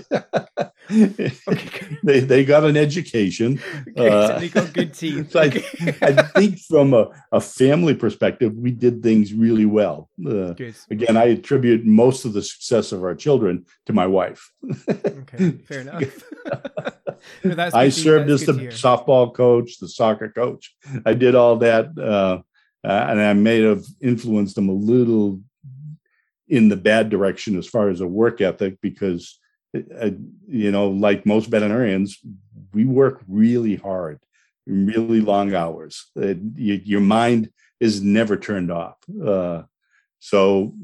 okay, they they got an education. Okay, uh, so they got good teeth. so okay. I, I, think from a, a family perspective, we did things really well. Uh, again, I attribute most of the success of our children to my wife. okay, fair enough. no, I served as the softball coach, the soccer coach. I did all that. Uh, and I may have influenced them a little in the bad direction as far as a work ethic because uh, you know like most veterinarians we work really hard really long hours. Uh, you, your mind is never turned off. Uh, so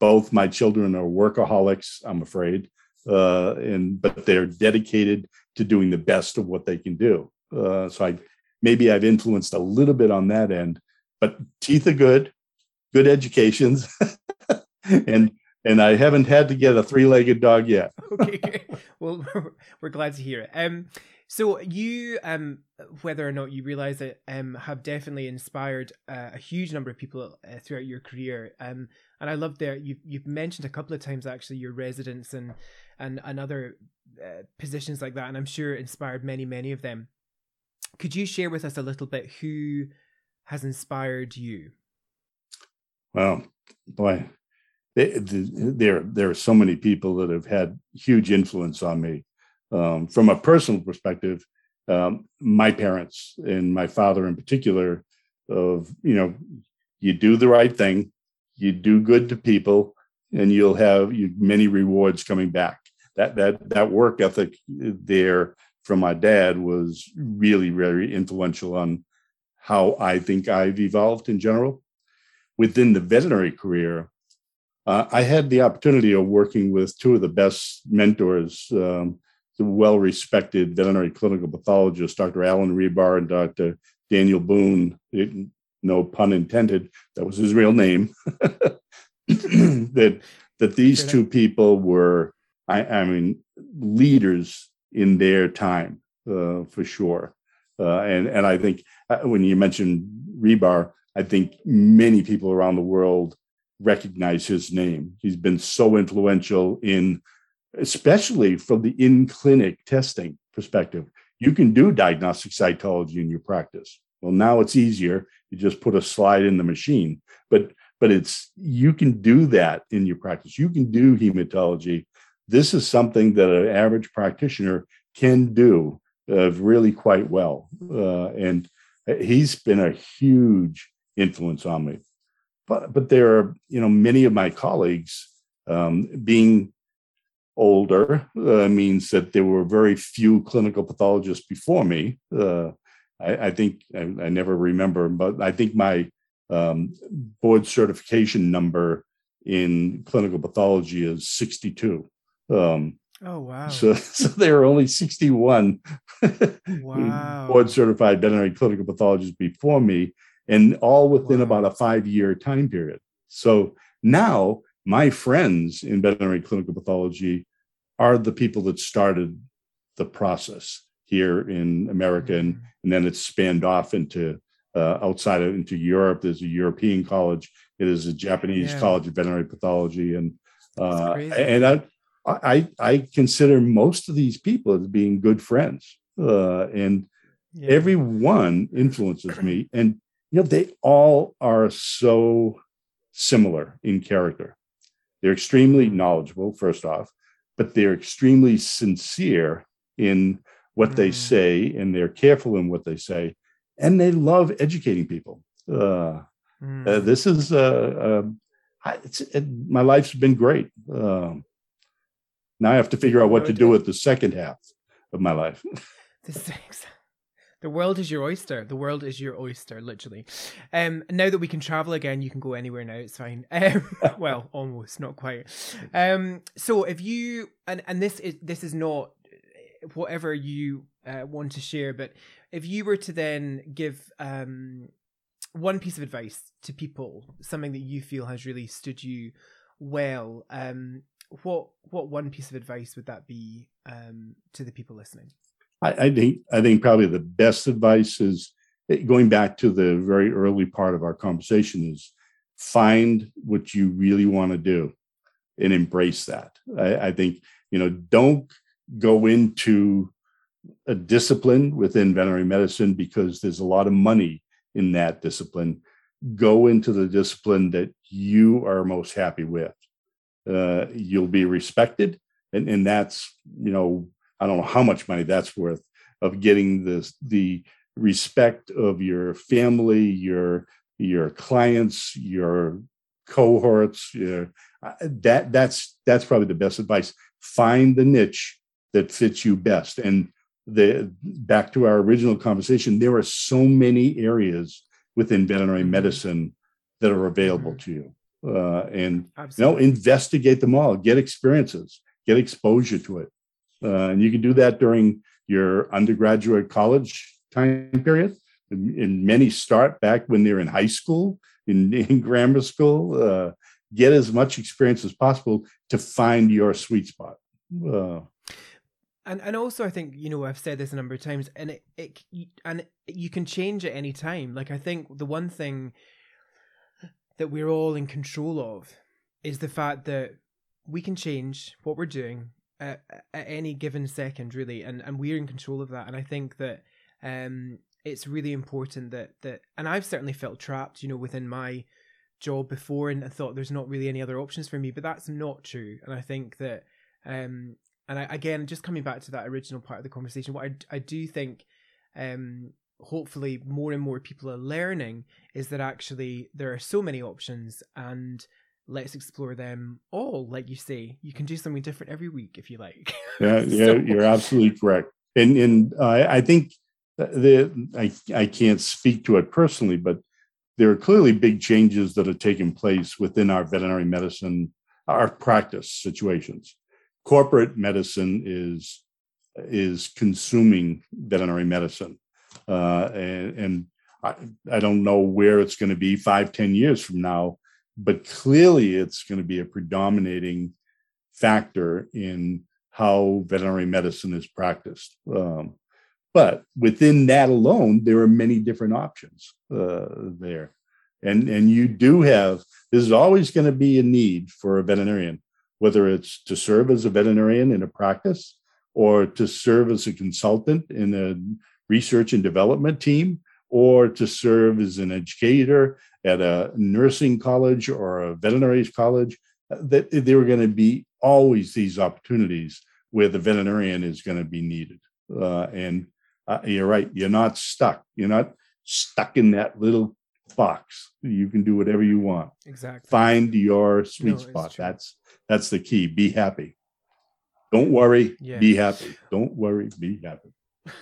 both my children are workaholics i'm afraid uh, and but they're dedicated to doing the best of what they can do. So i maybe i've influenced a little bit on that end but teeth are good, good educations, and and I haven't had to get a three-legged dog yet. okay, well, we're glad to hear it. Um, so you, um, whether or not you realize it, um, have definitely inspired uh, a huge number of people uh, throughout your career. Um, and I love there you've you've mentioned a couple of times actually your residents and and and other uh, positions like that, and I'm sure inspired many many of them. Could you share with us a little bit who has inspired you? Well, boy, there there are so many people that have had huge influence on me. Um, from a personal perspective, um, my parents and my father in particular, of you know, you do the right thing, you do good to people, and you'll have you, many rewards coming back. That that that work ethic there from my dad was really very influential on how I think I've evolved in general. Within the veterinary career, uh, I had the opportunity of working with two of the best mentors, um, the well respected veterinary clinical pathologists, Dr. Alan Rebar and Dr. Daniel Boone. It, no pun intended, that was his real name. that that these two people were, I, I mean, leaders in their time uh, for sure. Uh, and and I think uh, when you mentioned Rebar, I think many people around the world recognize his name. He's been so influential in, especially from the in clinic testing perspective. You can do diagnostic cytology in your practice. Well, now it's easier. You just put a slide in the machine, but but it's you can do that in your practice. You can do hematology. This is something that an average practitioner can do uh, really quite well. Uh, and he's been a huge influence on me. But but there are you know many of my colleagues um, being older uh, means that there were very few clinical pathologists before me. Uh, I, I, think I, I, never remember, but I think my um, board certification number in clinical pathology is 62. Um, oh wow! So, so there are only 61 wow. board certified veterinary clinical pathologists before me, and all within wow. about a five year time period. So now my friends in veterinary clinical pathology are the people that started the process here in America, and, mm-hmm. and then it's spanned off into uh, outside of into Europe. There's a European college. It is a Japanese yeah. college of veterinary pathology, and uh, and I, I I consider most of these people as being good friends, uh, and yeah. every one influences me. And you know, they all are so similar in character. They're extremely knowledgeable, first off, but they're extremely sincere in what they mm. say and they're careful in what they say. And they love educating people. Uh, mm. uh, this is, uh, uh it, my life's been great. Um, now I have to figure out what to do with the second half of my life. This the world is your oyster. The world is your oyster, literally. Um, now that we can travel again, you can go anywhere now. It's fine. Um, well, almost, not quite. Um, so if you and and this is this is not whatever you uh, want to share, but if you were to then give um one piece of advice to people, something that you feel has really stood you well, um, what what one piece of advice would that be um to the people listening? I, I think I think probably the best advice is eh, going back to the very early part of our conversation is find what you really want to do and embrace that. I, I think you know don't go into a discipline within veterinary medicine because there's a lot of money in that discipline. Go into the discipline that you are most happy with. Uh, you'll be respected, and, and that's you know I don't know how much money that's worth of getting this the respect of your family, your your clients, your cohorts. Your, uh, that that's that's probably the best advice. Find the niche that fits you best. And the back to our original conversation, there are so many areas within veterinary mm-hmm. medicine that are available mm-hmm. to you. Uh, and Absolutely. you know, investigate them all, get experiences, get exposure to it. Uh, and you can do that during your undergraduate college time period. And, and many start back when they're in high school, in, in grammar school. Uh, get as much experience as possible to find your sweet spot. Uh, and and also I think you know I've said this a number of times, and it, it and you can change at any time. Like I think the one thing that we're all in control of is the fact that we can change what we're doing at, at any given second, really, and and we're in control of that. And I think that um, it's really important that that, and I've certainly felt trapped, you know, within my job before, and I thought there's not really any other options for me, but that's not true. And I think that, um, and I, again, just coming back to that original part of the conversation, what I I do think, um, hopefully more and more people are learning is that actually there are so many options and let's explore them all. Like you say, you can do something different every week if you like. Yeah, yeah, you're absolutely correct. And and uh, I think the I I can't speak to it personally, but there are clearly big changes that are taking place within our veterinary medicine, our practice situations. Corporate medicine is is consuming veterinary medicine, uh, and, and I, I don't know where it's going to be five, ten years from now but clearly it's going to be a predominating factor in how veterinary medicine is practiced. Um, but within that alone, there are many different options uh, there. And, and you do have, there's always going to be a need for a veterinarian, whether it's to serve as a veterinarian in a practice or to serve as a consultant in a research and development team or to serve as an educator at a nursing college or a veterinary college, that there are going to be always these opportunities where the veterinarian is going to be needed. Uh, and uh, you're right, you're not stuck. You're not stuck in that little box. You can do whatever you want. Exactly. Find your sweet No, spot. That's that's the key. Be happy. Don't worry. Yeah. Be happy. Don't worry. Be happy.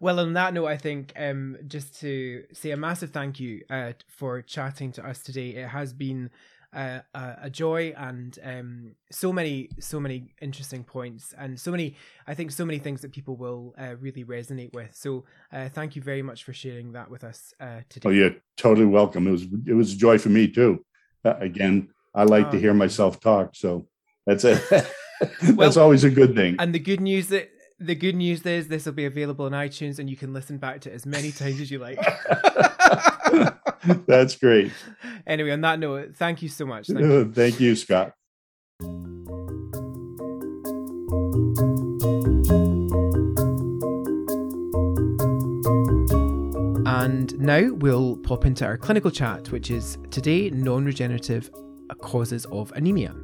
well, on that note, I think um, just to say a massive thank you uh, for chatting to us today. It has been uh, a, a joy and um, so many, so many interesting points and so many, I think, so many things that people will uh, really resonate with. So, uh, thank you very much for sharing that with us uh, today. Oh, you're totally welcome. It was it was a joy for me too. Uh, again, I like to Oh, hear myself talk, so that's it. Well, that's always a good thing. And the good news that the good news is this will be available on iTunes and you can listen back to it as many times as you like. That's great. anyway, on that note, thank you so much. Thank you. Thank you, Scott. And now we'll pop into our clinical chat, which is today non regenerative causes of anemia.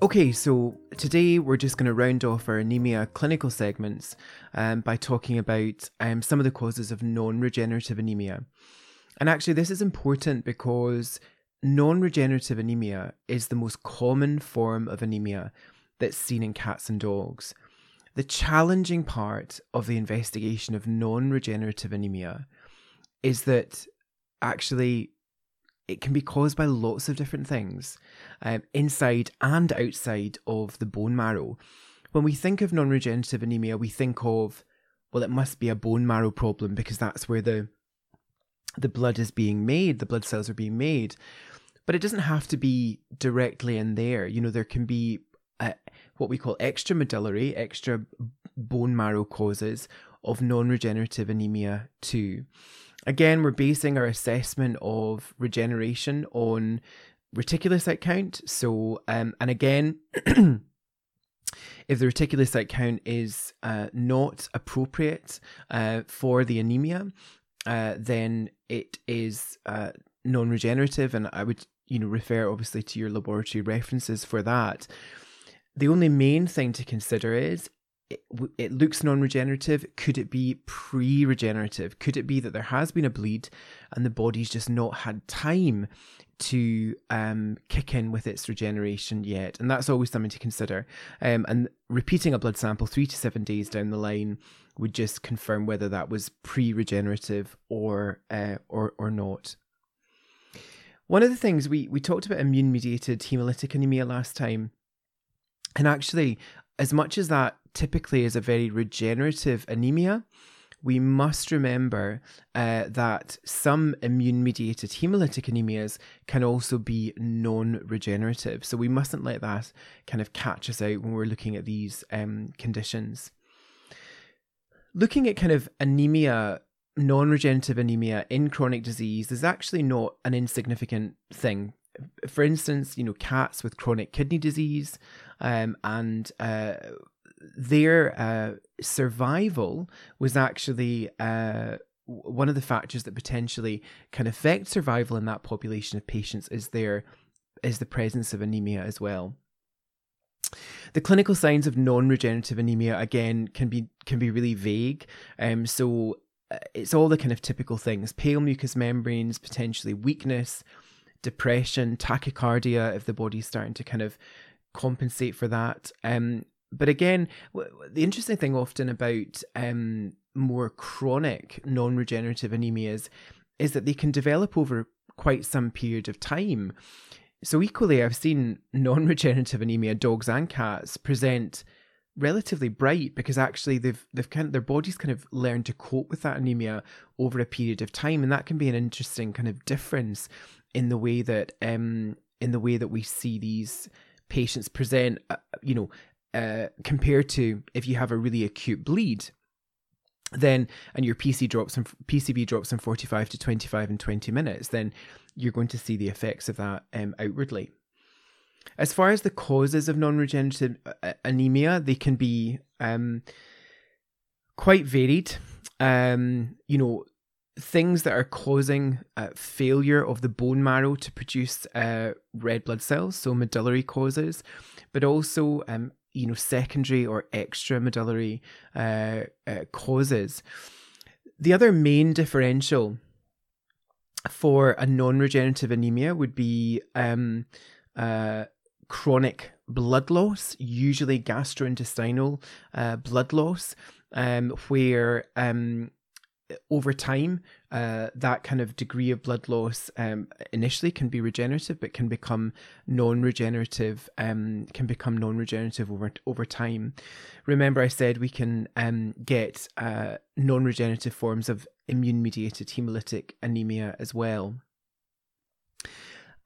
Okay, so today we're just going to round off our anemia clinical segments um, by talking about um, some of the causes of non regenerative anemia. And actually, this is important because non regenerative anemia is the most common form of anemia that's seen in cats and dogs. The challenging part of the investigation of non regenerative anemia is that actually it can be caused by lots of different things um, inside and outside of the bone marrow. When we think of non regenerative anemia, we think of, well, it must be a bone marrow problem because that's where the the blood is being made, the blood cells are being made. But it doesn't have to be directly in there. You know, there can be uh, what we call extramedullary, extra bone marrow causes of non regenerative anemia too. Again, we're basing our assessment of regeneration on reticulocyte count. So, um, and again, if the reticulocyte count is uh, not appropriate uh, for the anemia, uh, then it is uh, non-regenerative, and I would, you know, refer obviously to your laboratory references for that. The only main thing to consider is it, it looks non-regenerative. Could it be pre-regenerative? Could it be that there has been a bleed and the body's just not had time to um, kick in with its regeneration yet? And that's always something to consider. Um, and repeating a blood sample three to seven days down the line would just confirm whether that was pre-regenerative or uh, or or not. One of the things we we talked about immune-mediated hemolytic anemia last time, and actually, as much as that typically is a very regenerative anemia, we must remember uh, that some immune mediated hemolytic anemias can also be non regenerative. So we mustn't let that kind of catch us out when we're looking at these um, conditions. Looking at kind of anemia, non regenerative anemia in chronic disease is actually not an insignificant thing. For instance, you know, cats with chronic kidney disease um, and uh, their uh, survival was actually uh, one of the factors that potentially can affect survival in that population of patients is their is the presence of anemia as well. The clinical signs of non-regenerative anemia again can be can be really vague. Um, so uh, it's all the kind of typical things: pale mucous membranes, potentially weakness, depression, tachycardia if the body's starting to kind of compensate for that. Um, but again, the interesting thing often about um, more chronic non-regenerative anemias is that they can develop over quite some period of time. So equally, I've seen non-regenerative anemia dogs and cats present relatively bright because actually they've they've kind of, their bodies kind of learned to cope with that anemia over a period of time, and that can be an interesting kind of difference in the way that um in the way that we see these patients present. Uh, you know, uh, compared to if you have a really acute bleed then and your PC drops and PCV drops in 45 to 25 and 20 minutes, then you're going to see the effects of that um, outwardly. As far as the causes of non-regenerative uh, anemia, they can be um, quite varied. Um, you know, things that are causing uh, failure of the bone marrow to produce uh, red blood cells, so medullary causes, but also um, you know secondary or extramedullary uh, uh, causes. the other main differential for a non-regenerative anemia would be um, uh, chronic blood loss, usually gastrointestinal blood loss, um, where um, over time, uh, that kind of degree of blood loss um, initially can be regenerative, but can become non-regenerative. Um, can become non-regenerative over over time. Remember, I said we can um, get uh, non-regenerative forms of immune-mediated hemolytic anemia as well.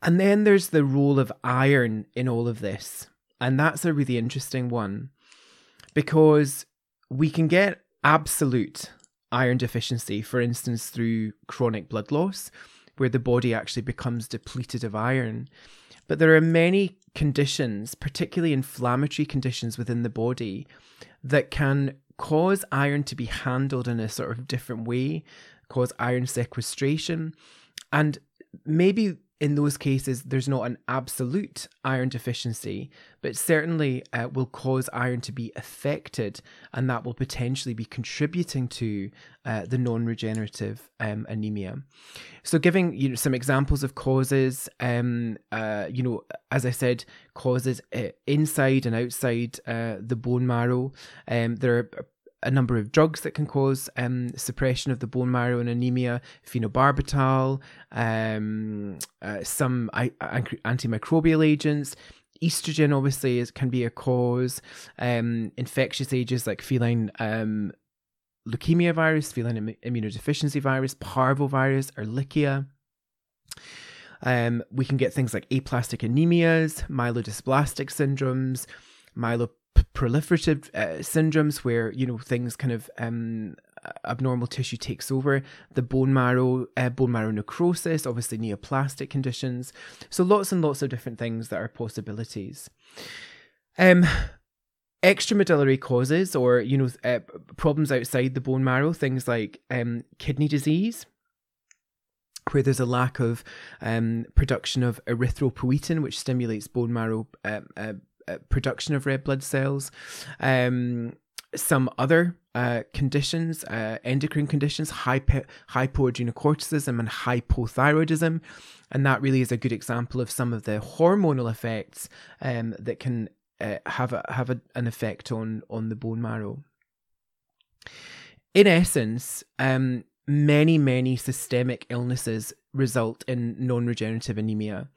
And then there's the role of iron in all of this. And that's a really interesting one because we can get absolute iron deficiency, for instance, through chronic blood loss, where the body actually becomes depleted of iron. But there are many conditions, particularly inflammatory conditions within the body, that can cause iron to be handled in a sort of different way, cause iron sequestration. And maybe in those cases, there's not an absolute iron deficiency, but certainly uh, will cause iron to be affected, and that will potentially be contributing to uh, the non-regenerative um, anemia. So, giving you know some examples of causes, um, uh, you know, as I said, causes uh, inside and outside uh, the bone marrow. Um, there are a number of drugs that can cause um, suppression of the bone marrow and anemia, phenobarbital, um, some antimicrobial agents. Estrogen obviously is, can be a cause. Um, infectious agents like feline um, leukemia virus, feline immunodeficiency virus, parvovirus, Ehrlichia. Um, we can get things like aplastic anemias, myelodysplastic syndromes, myelo proliferative uh, syndromes where you know things kind of um, abnormal tissue takes over. The bone marrow uh, bone marrow necrosis obviously neoplastic conditions. So lots and lots of different things that are possibilities. Um extramedullary causes or you know uh, problems outside the bone marrow things like um, kidney disease where there's a lack of um, production of erythropoietin, which stimulates bone marrow uh, uh, production of red blood cells. Um, some other uh, conditions, uh, endocrine conditions, hypo- hypoadrenocorticism and hypothyroidism. And that really is a good example of some of the hormonal effects um, that can uh, have a, have a, an effect on, on the bone marrow. In essence, um, many, many systemic illnesses result in non regenerative anemia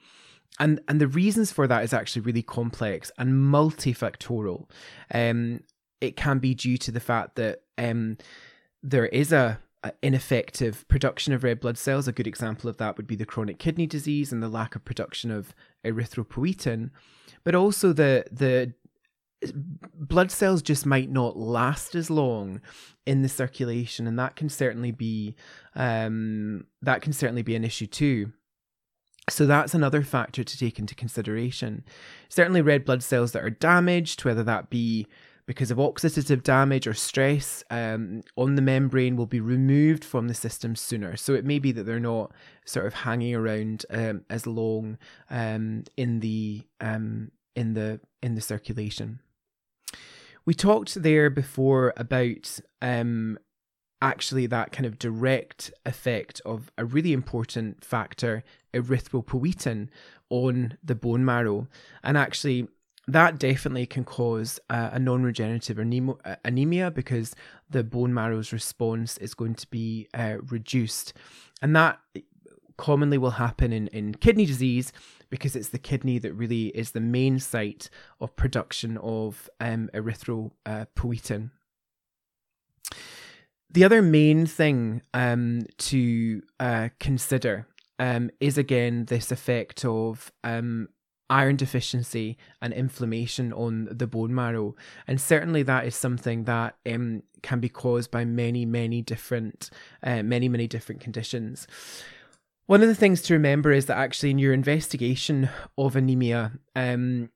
and and the reasons for that is actually really complex and multifactorial. Um, it can be due to the fact that um, there is a, a, ineffective production of red blood cells. A good example of that would be the chronic kidney disease and the lack of production of erythropoietin, but also the the blood cells just might not last as long in the circulation, and that can certainly be um, that can certainly be an issue too. So that's another factor to take into consideration. Certainly, red blood cells that are damaged, whether that be because of oxidative damage or stress um, on the membrane, will be removed from the system sooner. So it may be that they're not sort of hanging around um, as long um, in the um, in the in the circulation. We talked there before about um, actually that kind of direct effect of a really important factor, erythropoietin, on the bone marrow. And actually, that definitely can cause uh, a non regenerative anemia because the bone marrow's response is going to be uh, reduced. And that commonly will happen in, in kidney disease because it's the kidney that really is the main site of production of um, erythropoietin. The other main thing um, to uh, consider um, is again this effect of um, iron deficiency and inflammation on the bone marrow. And certainly that is something that um, can be caused by many, many different, uh, many, many different conditions. One of the things to remember is that actually in your investigation of anemia, um,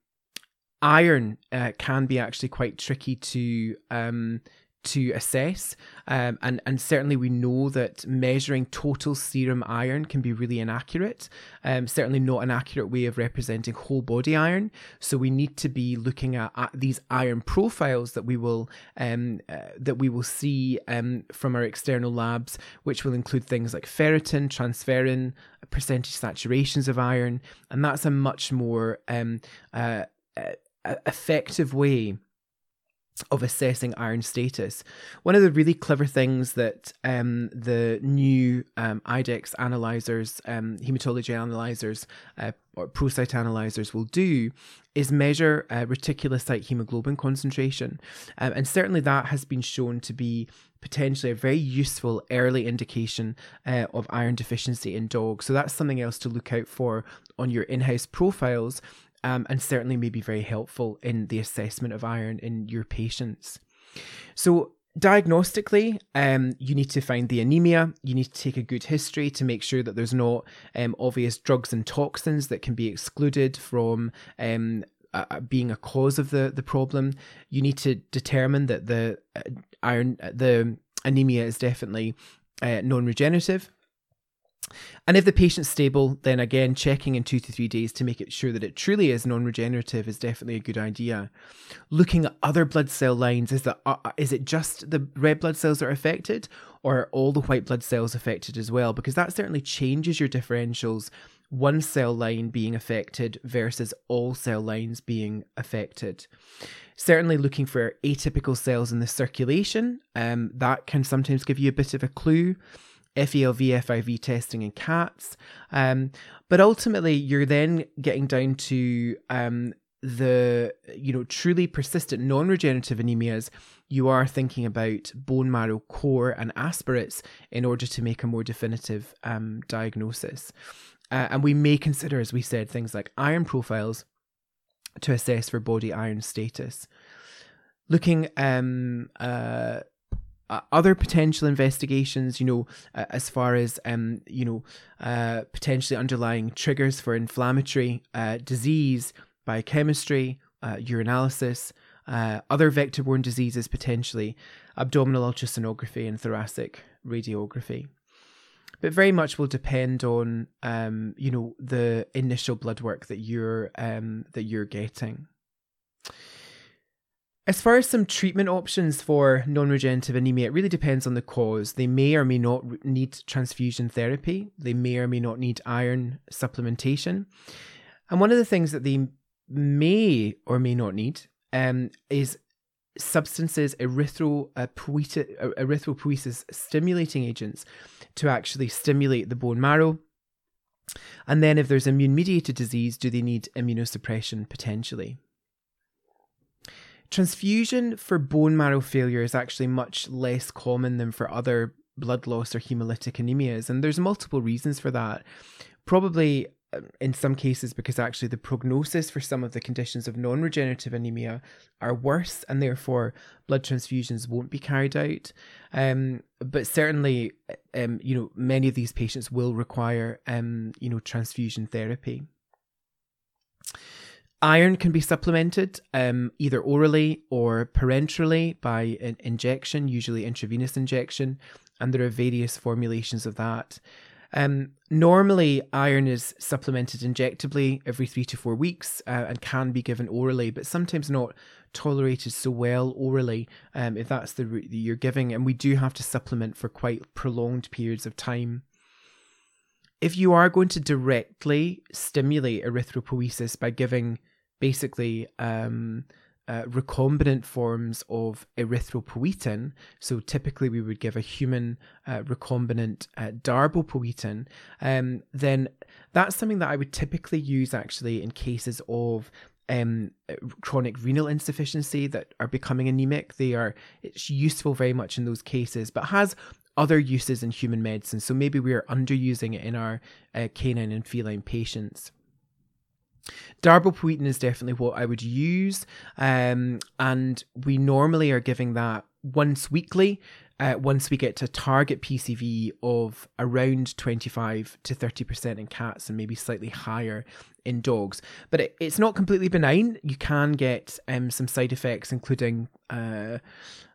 iron uh, can be actually quite tricky to um, to assess. Um, and, and certainly, we know that measuring total serum iron can be really inaccurate. Um, certainly, not an accurate way of representing whole body iron. So, we need to be looking at, at these iron profiles that we will um, uh, that we will see um, from our external labs, which will include things like ferritin, transferrin, percentage saturations of iron, and that's a much more um, uh, uh, effective way of assessing iron status. One of the really clever things that um, the new um, IDEXX analyzers, um, hematology analyzers, uh, or ProCyte analyzers will do is measure uh, reticulocyte hemoglobin concentration. Um, and certainly that has been shown to be potentially a very useful early indication uh, of iron deficiency in dogs. So that's something else to look out for on your in house profiles um, and certainly may be very helpful in the assessment of iron in your patients. So, diagnostically, um, you need to find the anemia. You need to take a good history to make sure that there's not um, obvious drugs and toxins that can be excluded from um, uh, being a cause of the the problem. You need to determine that the uh, iron, the anemia is definitely uh, non-regenerative and if the patient's stable, then again, checking in two to three days to make it sure that it truly is non regenerative is definitely a good idea. Looking at other blood cell lines, is, that, uh, uh, is it just the red blood cells that are affected, or are all the white blood cells affected as well? Because that certainly changes your differentials, one cell line being affected versus all cell lines being affected. Certainly, looking for atypical cells in the circulation, um, that can sometimes give you a bit of a clue. FELV, FIV testing in cats. Um, but ultimately, you're then getting down to um, the you know truly persistent non-regenerative anemias. You are thinking about bone marrow core and aspirates in order to make a more definitive um, diagnosis. Uh, and we may consider, as we said, things like iron profiles to assess for body iron status. Looking um, uh, uh, other potential investigations, you know, uh, as far as um, you know, uh, potentially underlying triggers for inflammatory uh, disease, biochemistry, uh, urinalysis, uh, other vector-borne diseases potentially, abdominal ultrasonography, and thoracic radiography. But very much will depend on, um, you know, the initial blood work that you're um, that you're getting. As far as some treatment options for non regenerative anemia, it really depends on the cause. They may or may not need transfusion therapy, they may or may not need iron supplementation. And one of the things that they may or may not need um, is substances, erythropoiesis, erythropoiesis stimulating agents, to actually stimulate the bone marrow. And then, if there's immune mediated disease, do they need immunosuppression potentially? Transfusion for bone marrow failure is actually much less common than for other blood loss or hemolytic anemias, and there's multiple reasons for that. Probably um, in some cases because actually the prognosis for some of the conditions of non-regenerative anemia are worse and therefore blood transfusions won't be carried out um, but certainly um, you know many of these patients will require um, you know transfusion therapy Iron can be supplemented um, either orally or parenterally by an injection, usually intravenous injection, and there are various formulations of that. Um, normally, iron is supplemented injectably every three to four weeks uh, and can be given orally, but sometimes not tolerated so well orally um, if that's the route that you're giving. And we do have to supplement for quite prolonged periods of time. If you are going to directly stimulate erythropoiesis by giving basically um, uh, recombinant forms of erythropoietin. So typically we would give a human uh, recombinant uh, darbepoetin. Um, then that's something that I would typically use actually in cases of um, chronic renal insufficiency that are becoming anemic. They are it's useful very much in those cases, but has other uses in human medicine. So maybe we are underusing it in our uh, canine and feline patients. Darbepoetin is definitely what I would use, um, and we normally are giving that once weekly. Uh, once we get to target PCV of around 25 to 30% in cats and maybe slightly higher in dogs. But it, it's not completely benign. You can get um, some side effects, including uh,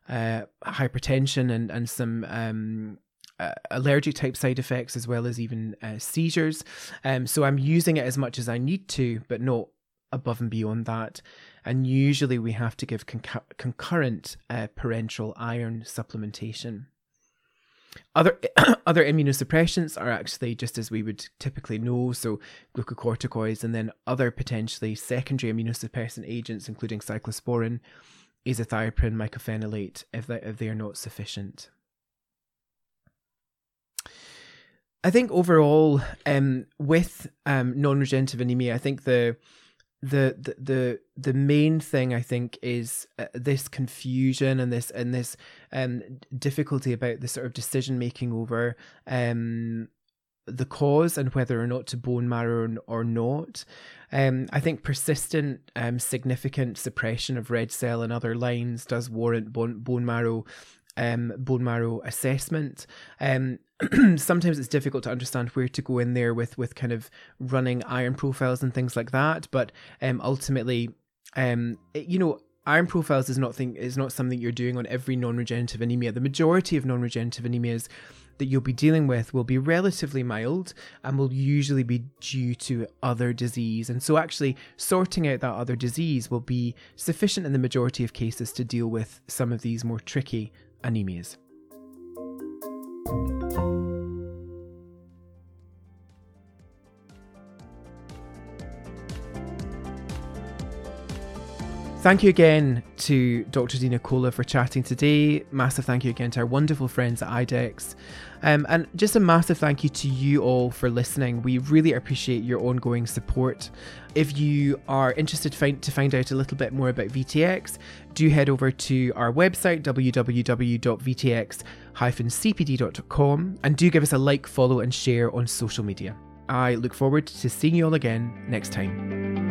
uh, hypertension and and some um, uh, allergic type side effects as well as even uh, seizures. Um, so I'm using it as much as I need to, but not above and beyond that. And usually we have to give concurrent uh, parenteral iron supplementation. Other other immunosuppressants are actually just as we would typically know, so glucocorticoids, and then other potentially secondary immunosuppressant agents, including cyclosporin, azathioprine, mycophenolate, if they, if they are not sufficient. I think overall, um, with um, non-regenerative anemia, I think the the the the, main thing I think is uh, this confusion and this and this um, difficulty about the sort of decision making over um, the cause and whether or not to bone marrow or not. Um, I think persistent, um, significant suppression of red cell and other lines does warrant bone, bone marrow um, bone marrow assessment. Um, sometimes it's difficult to understand where to go in there with with kind of running iron profiles and things like that. But um, ultimately, um, it, you know, iron profiles is not thing is not something you're doing on every non-regenerative anemia. The majority of non-regenerative anemias that you'll be dealing with will be relatively mild and will usually be due to other disease. And so, actually, sorting out that other disease will be sufficient in the majority of cases to deal with some of these more tricky anemias. Thank you again to Dr. DeNicola for chatting today. Massive thank you again to our wonderful friends at IDEXX. Um, and just a massive thank you to you all for listening. We really appreciate your ongoing support. If you are interested to find, to find out a little bit more about VTX, do head over to our website, www.vtx-cpd.com, and do give us a like, follow, and share on social media. I look forward to seeing you all again next time.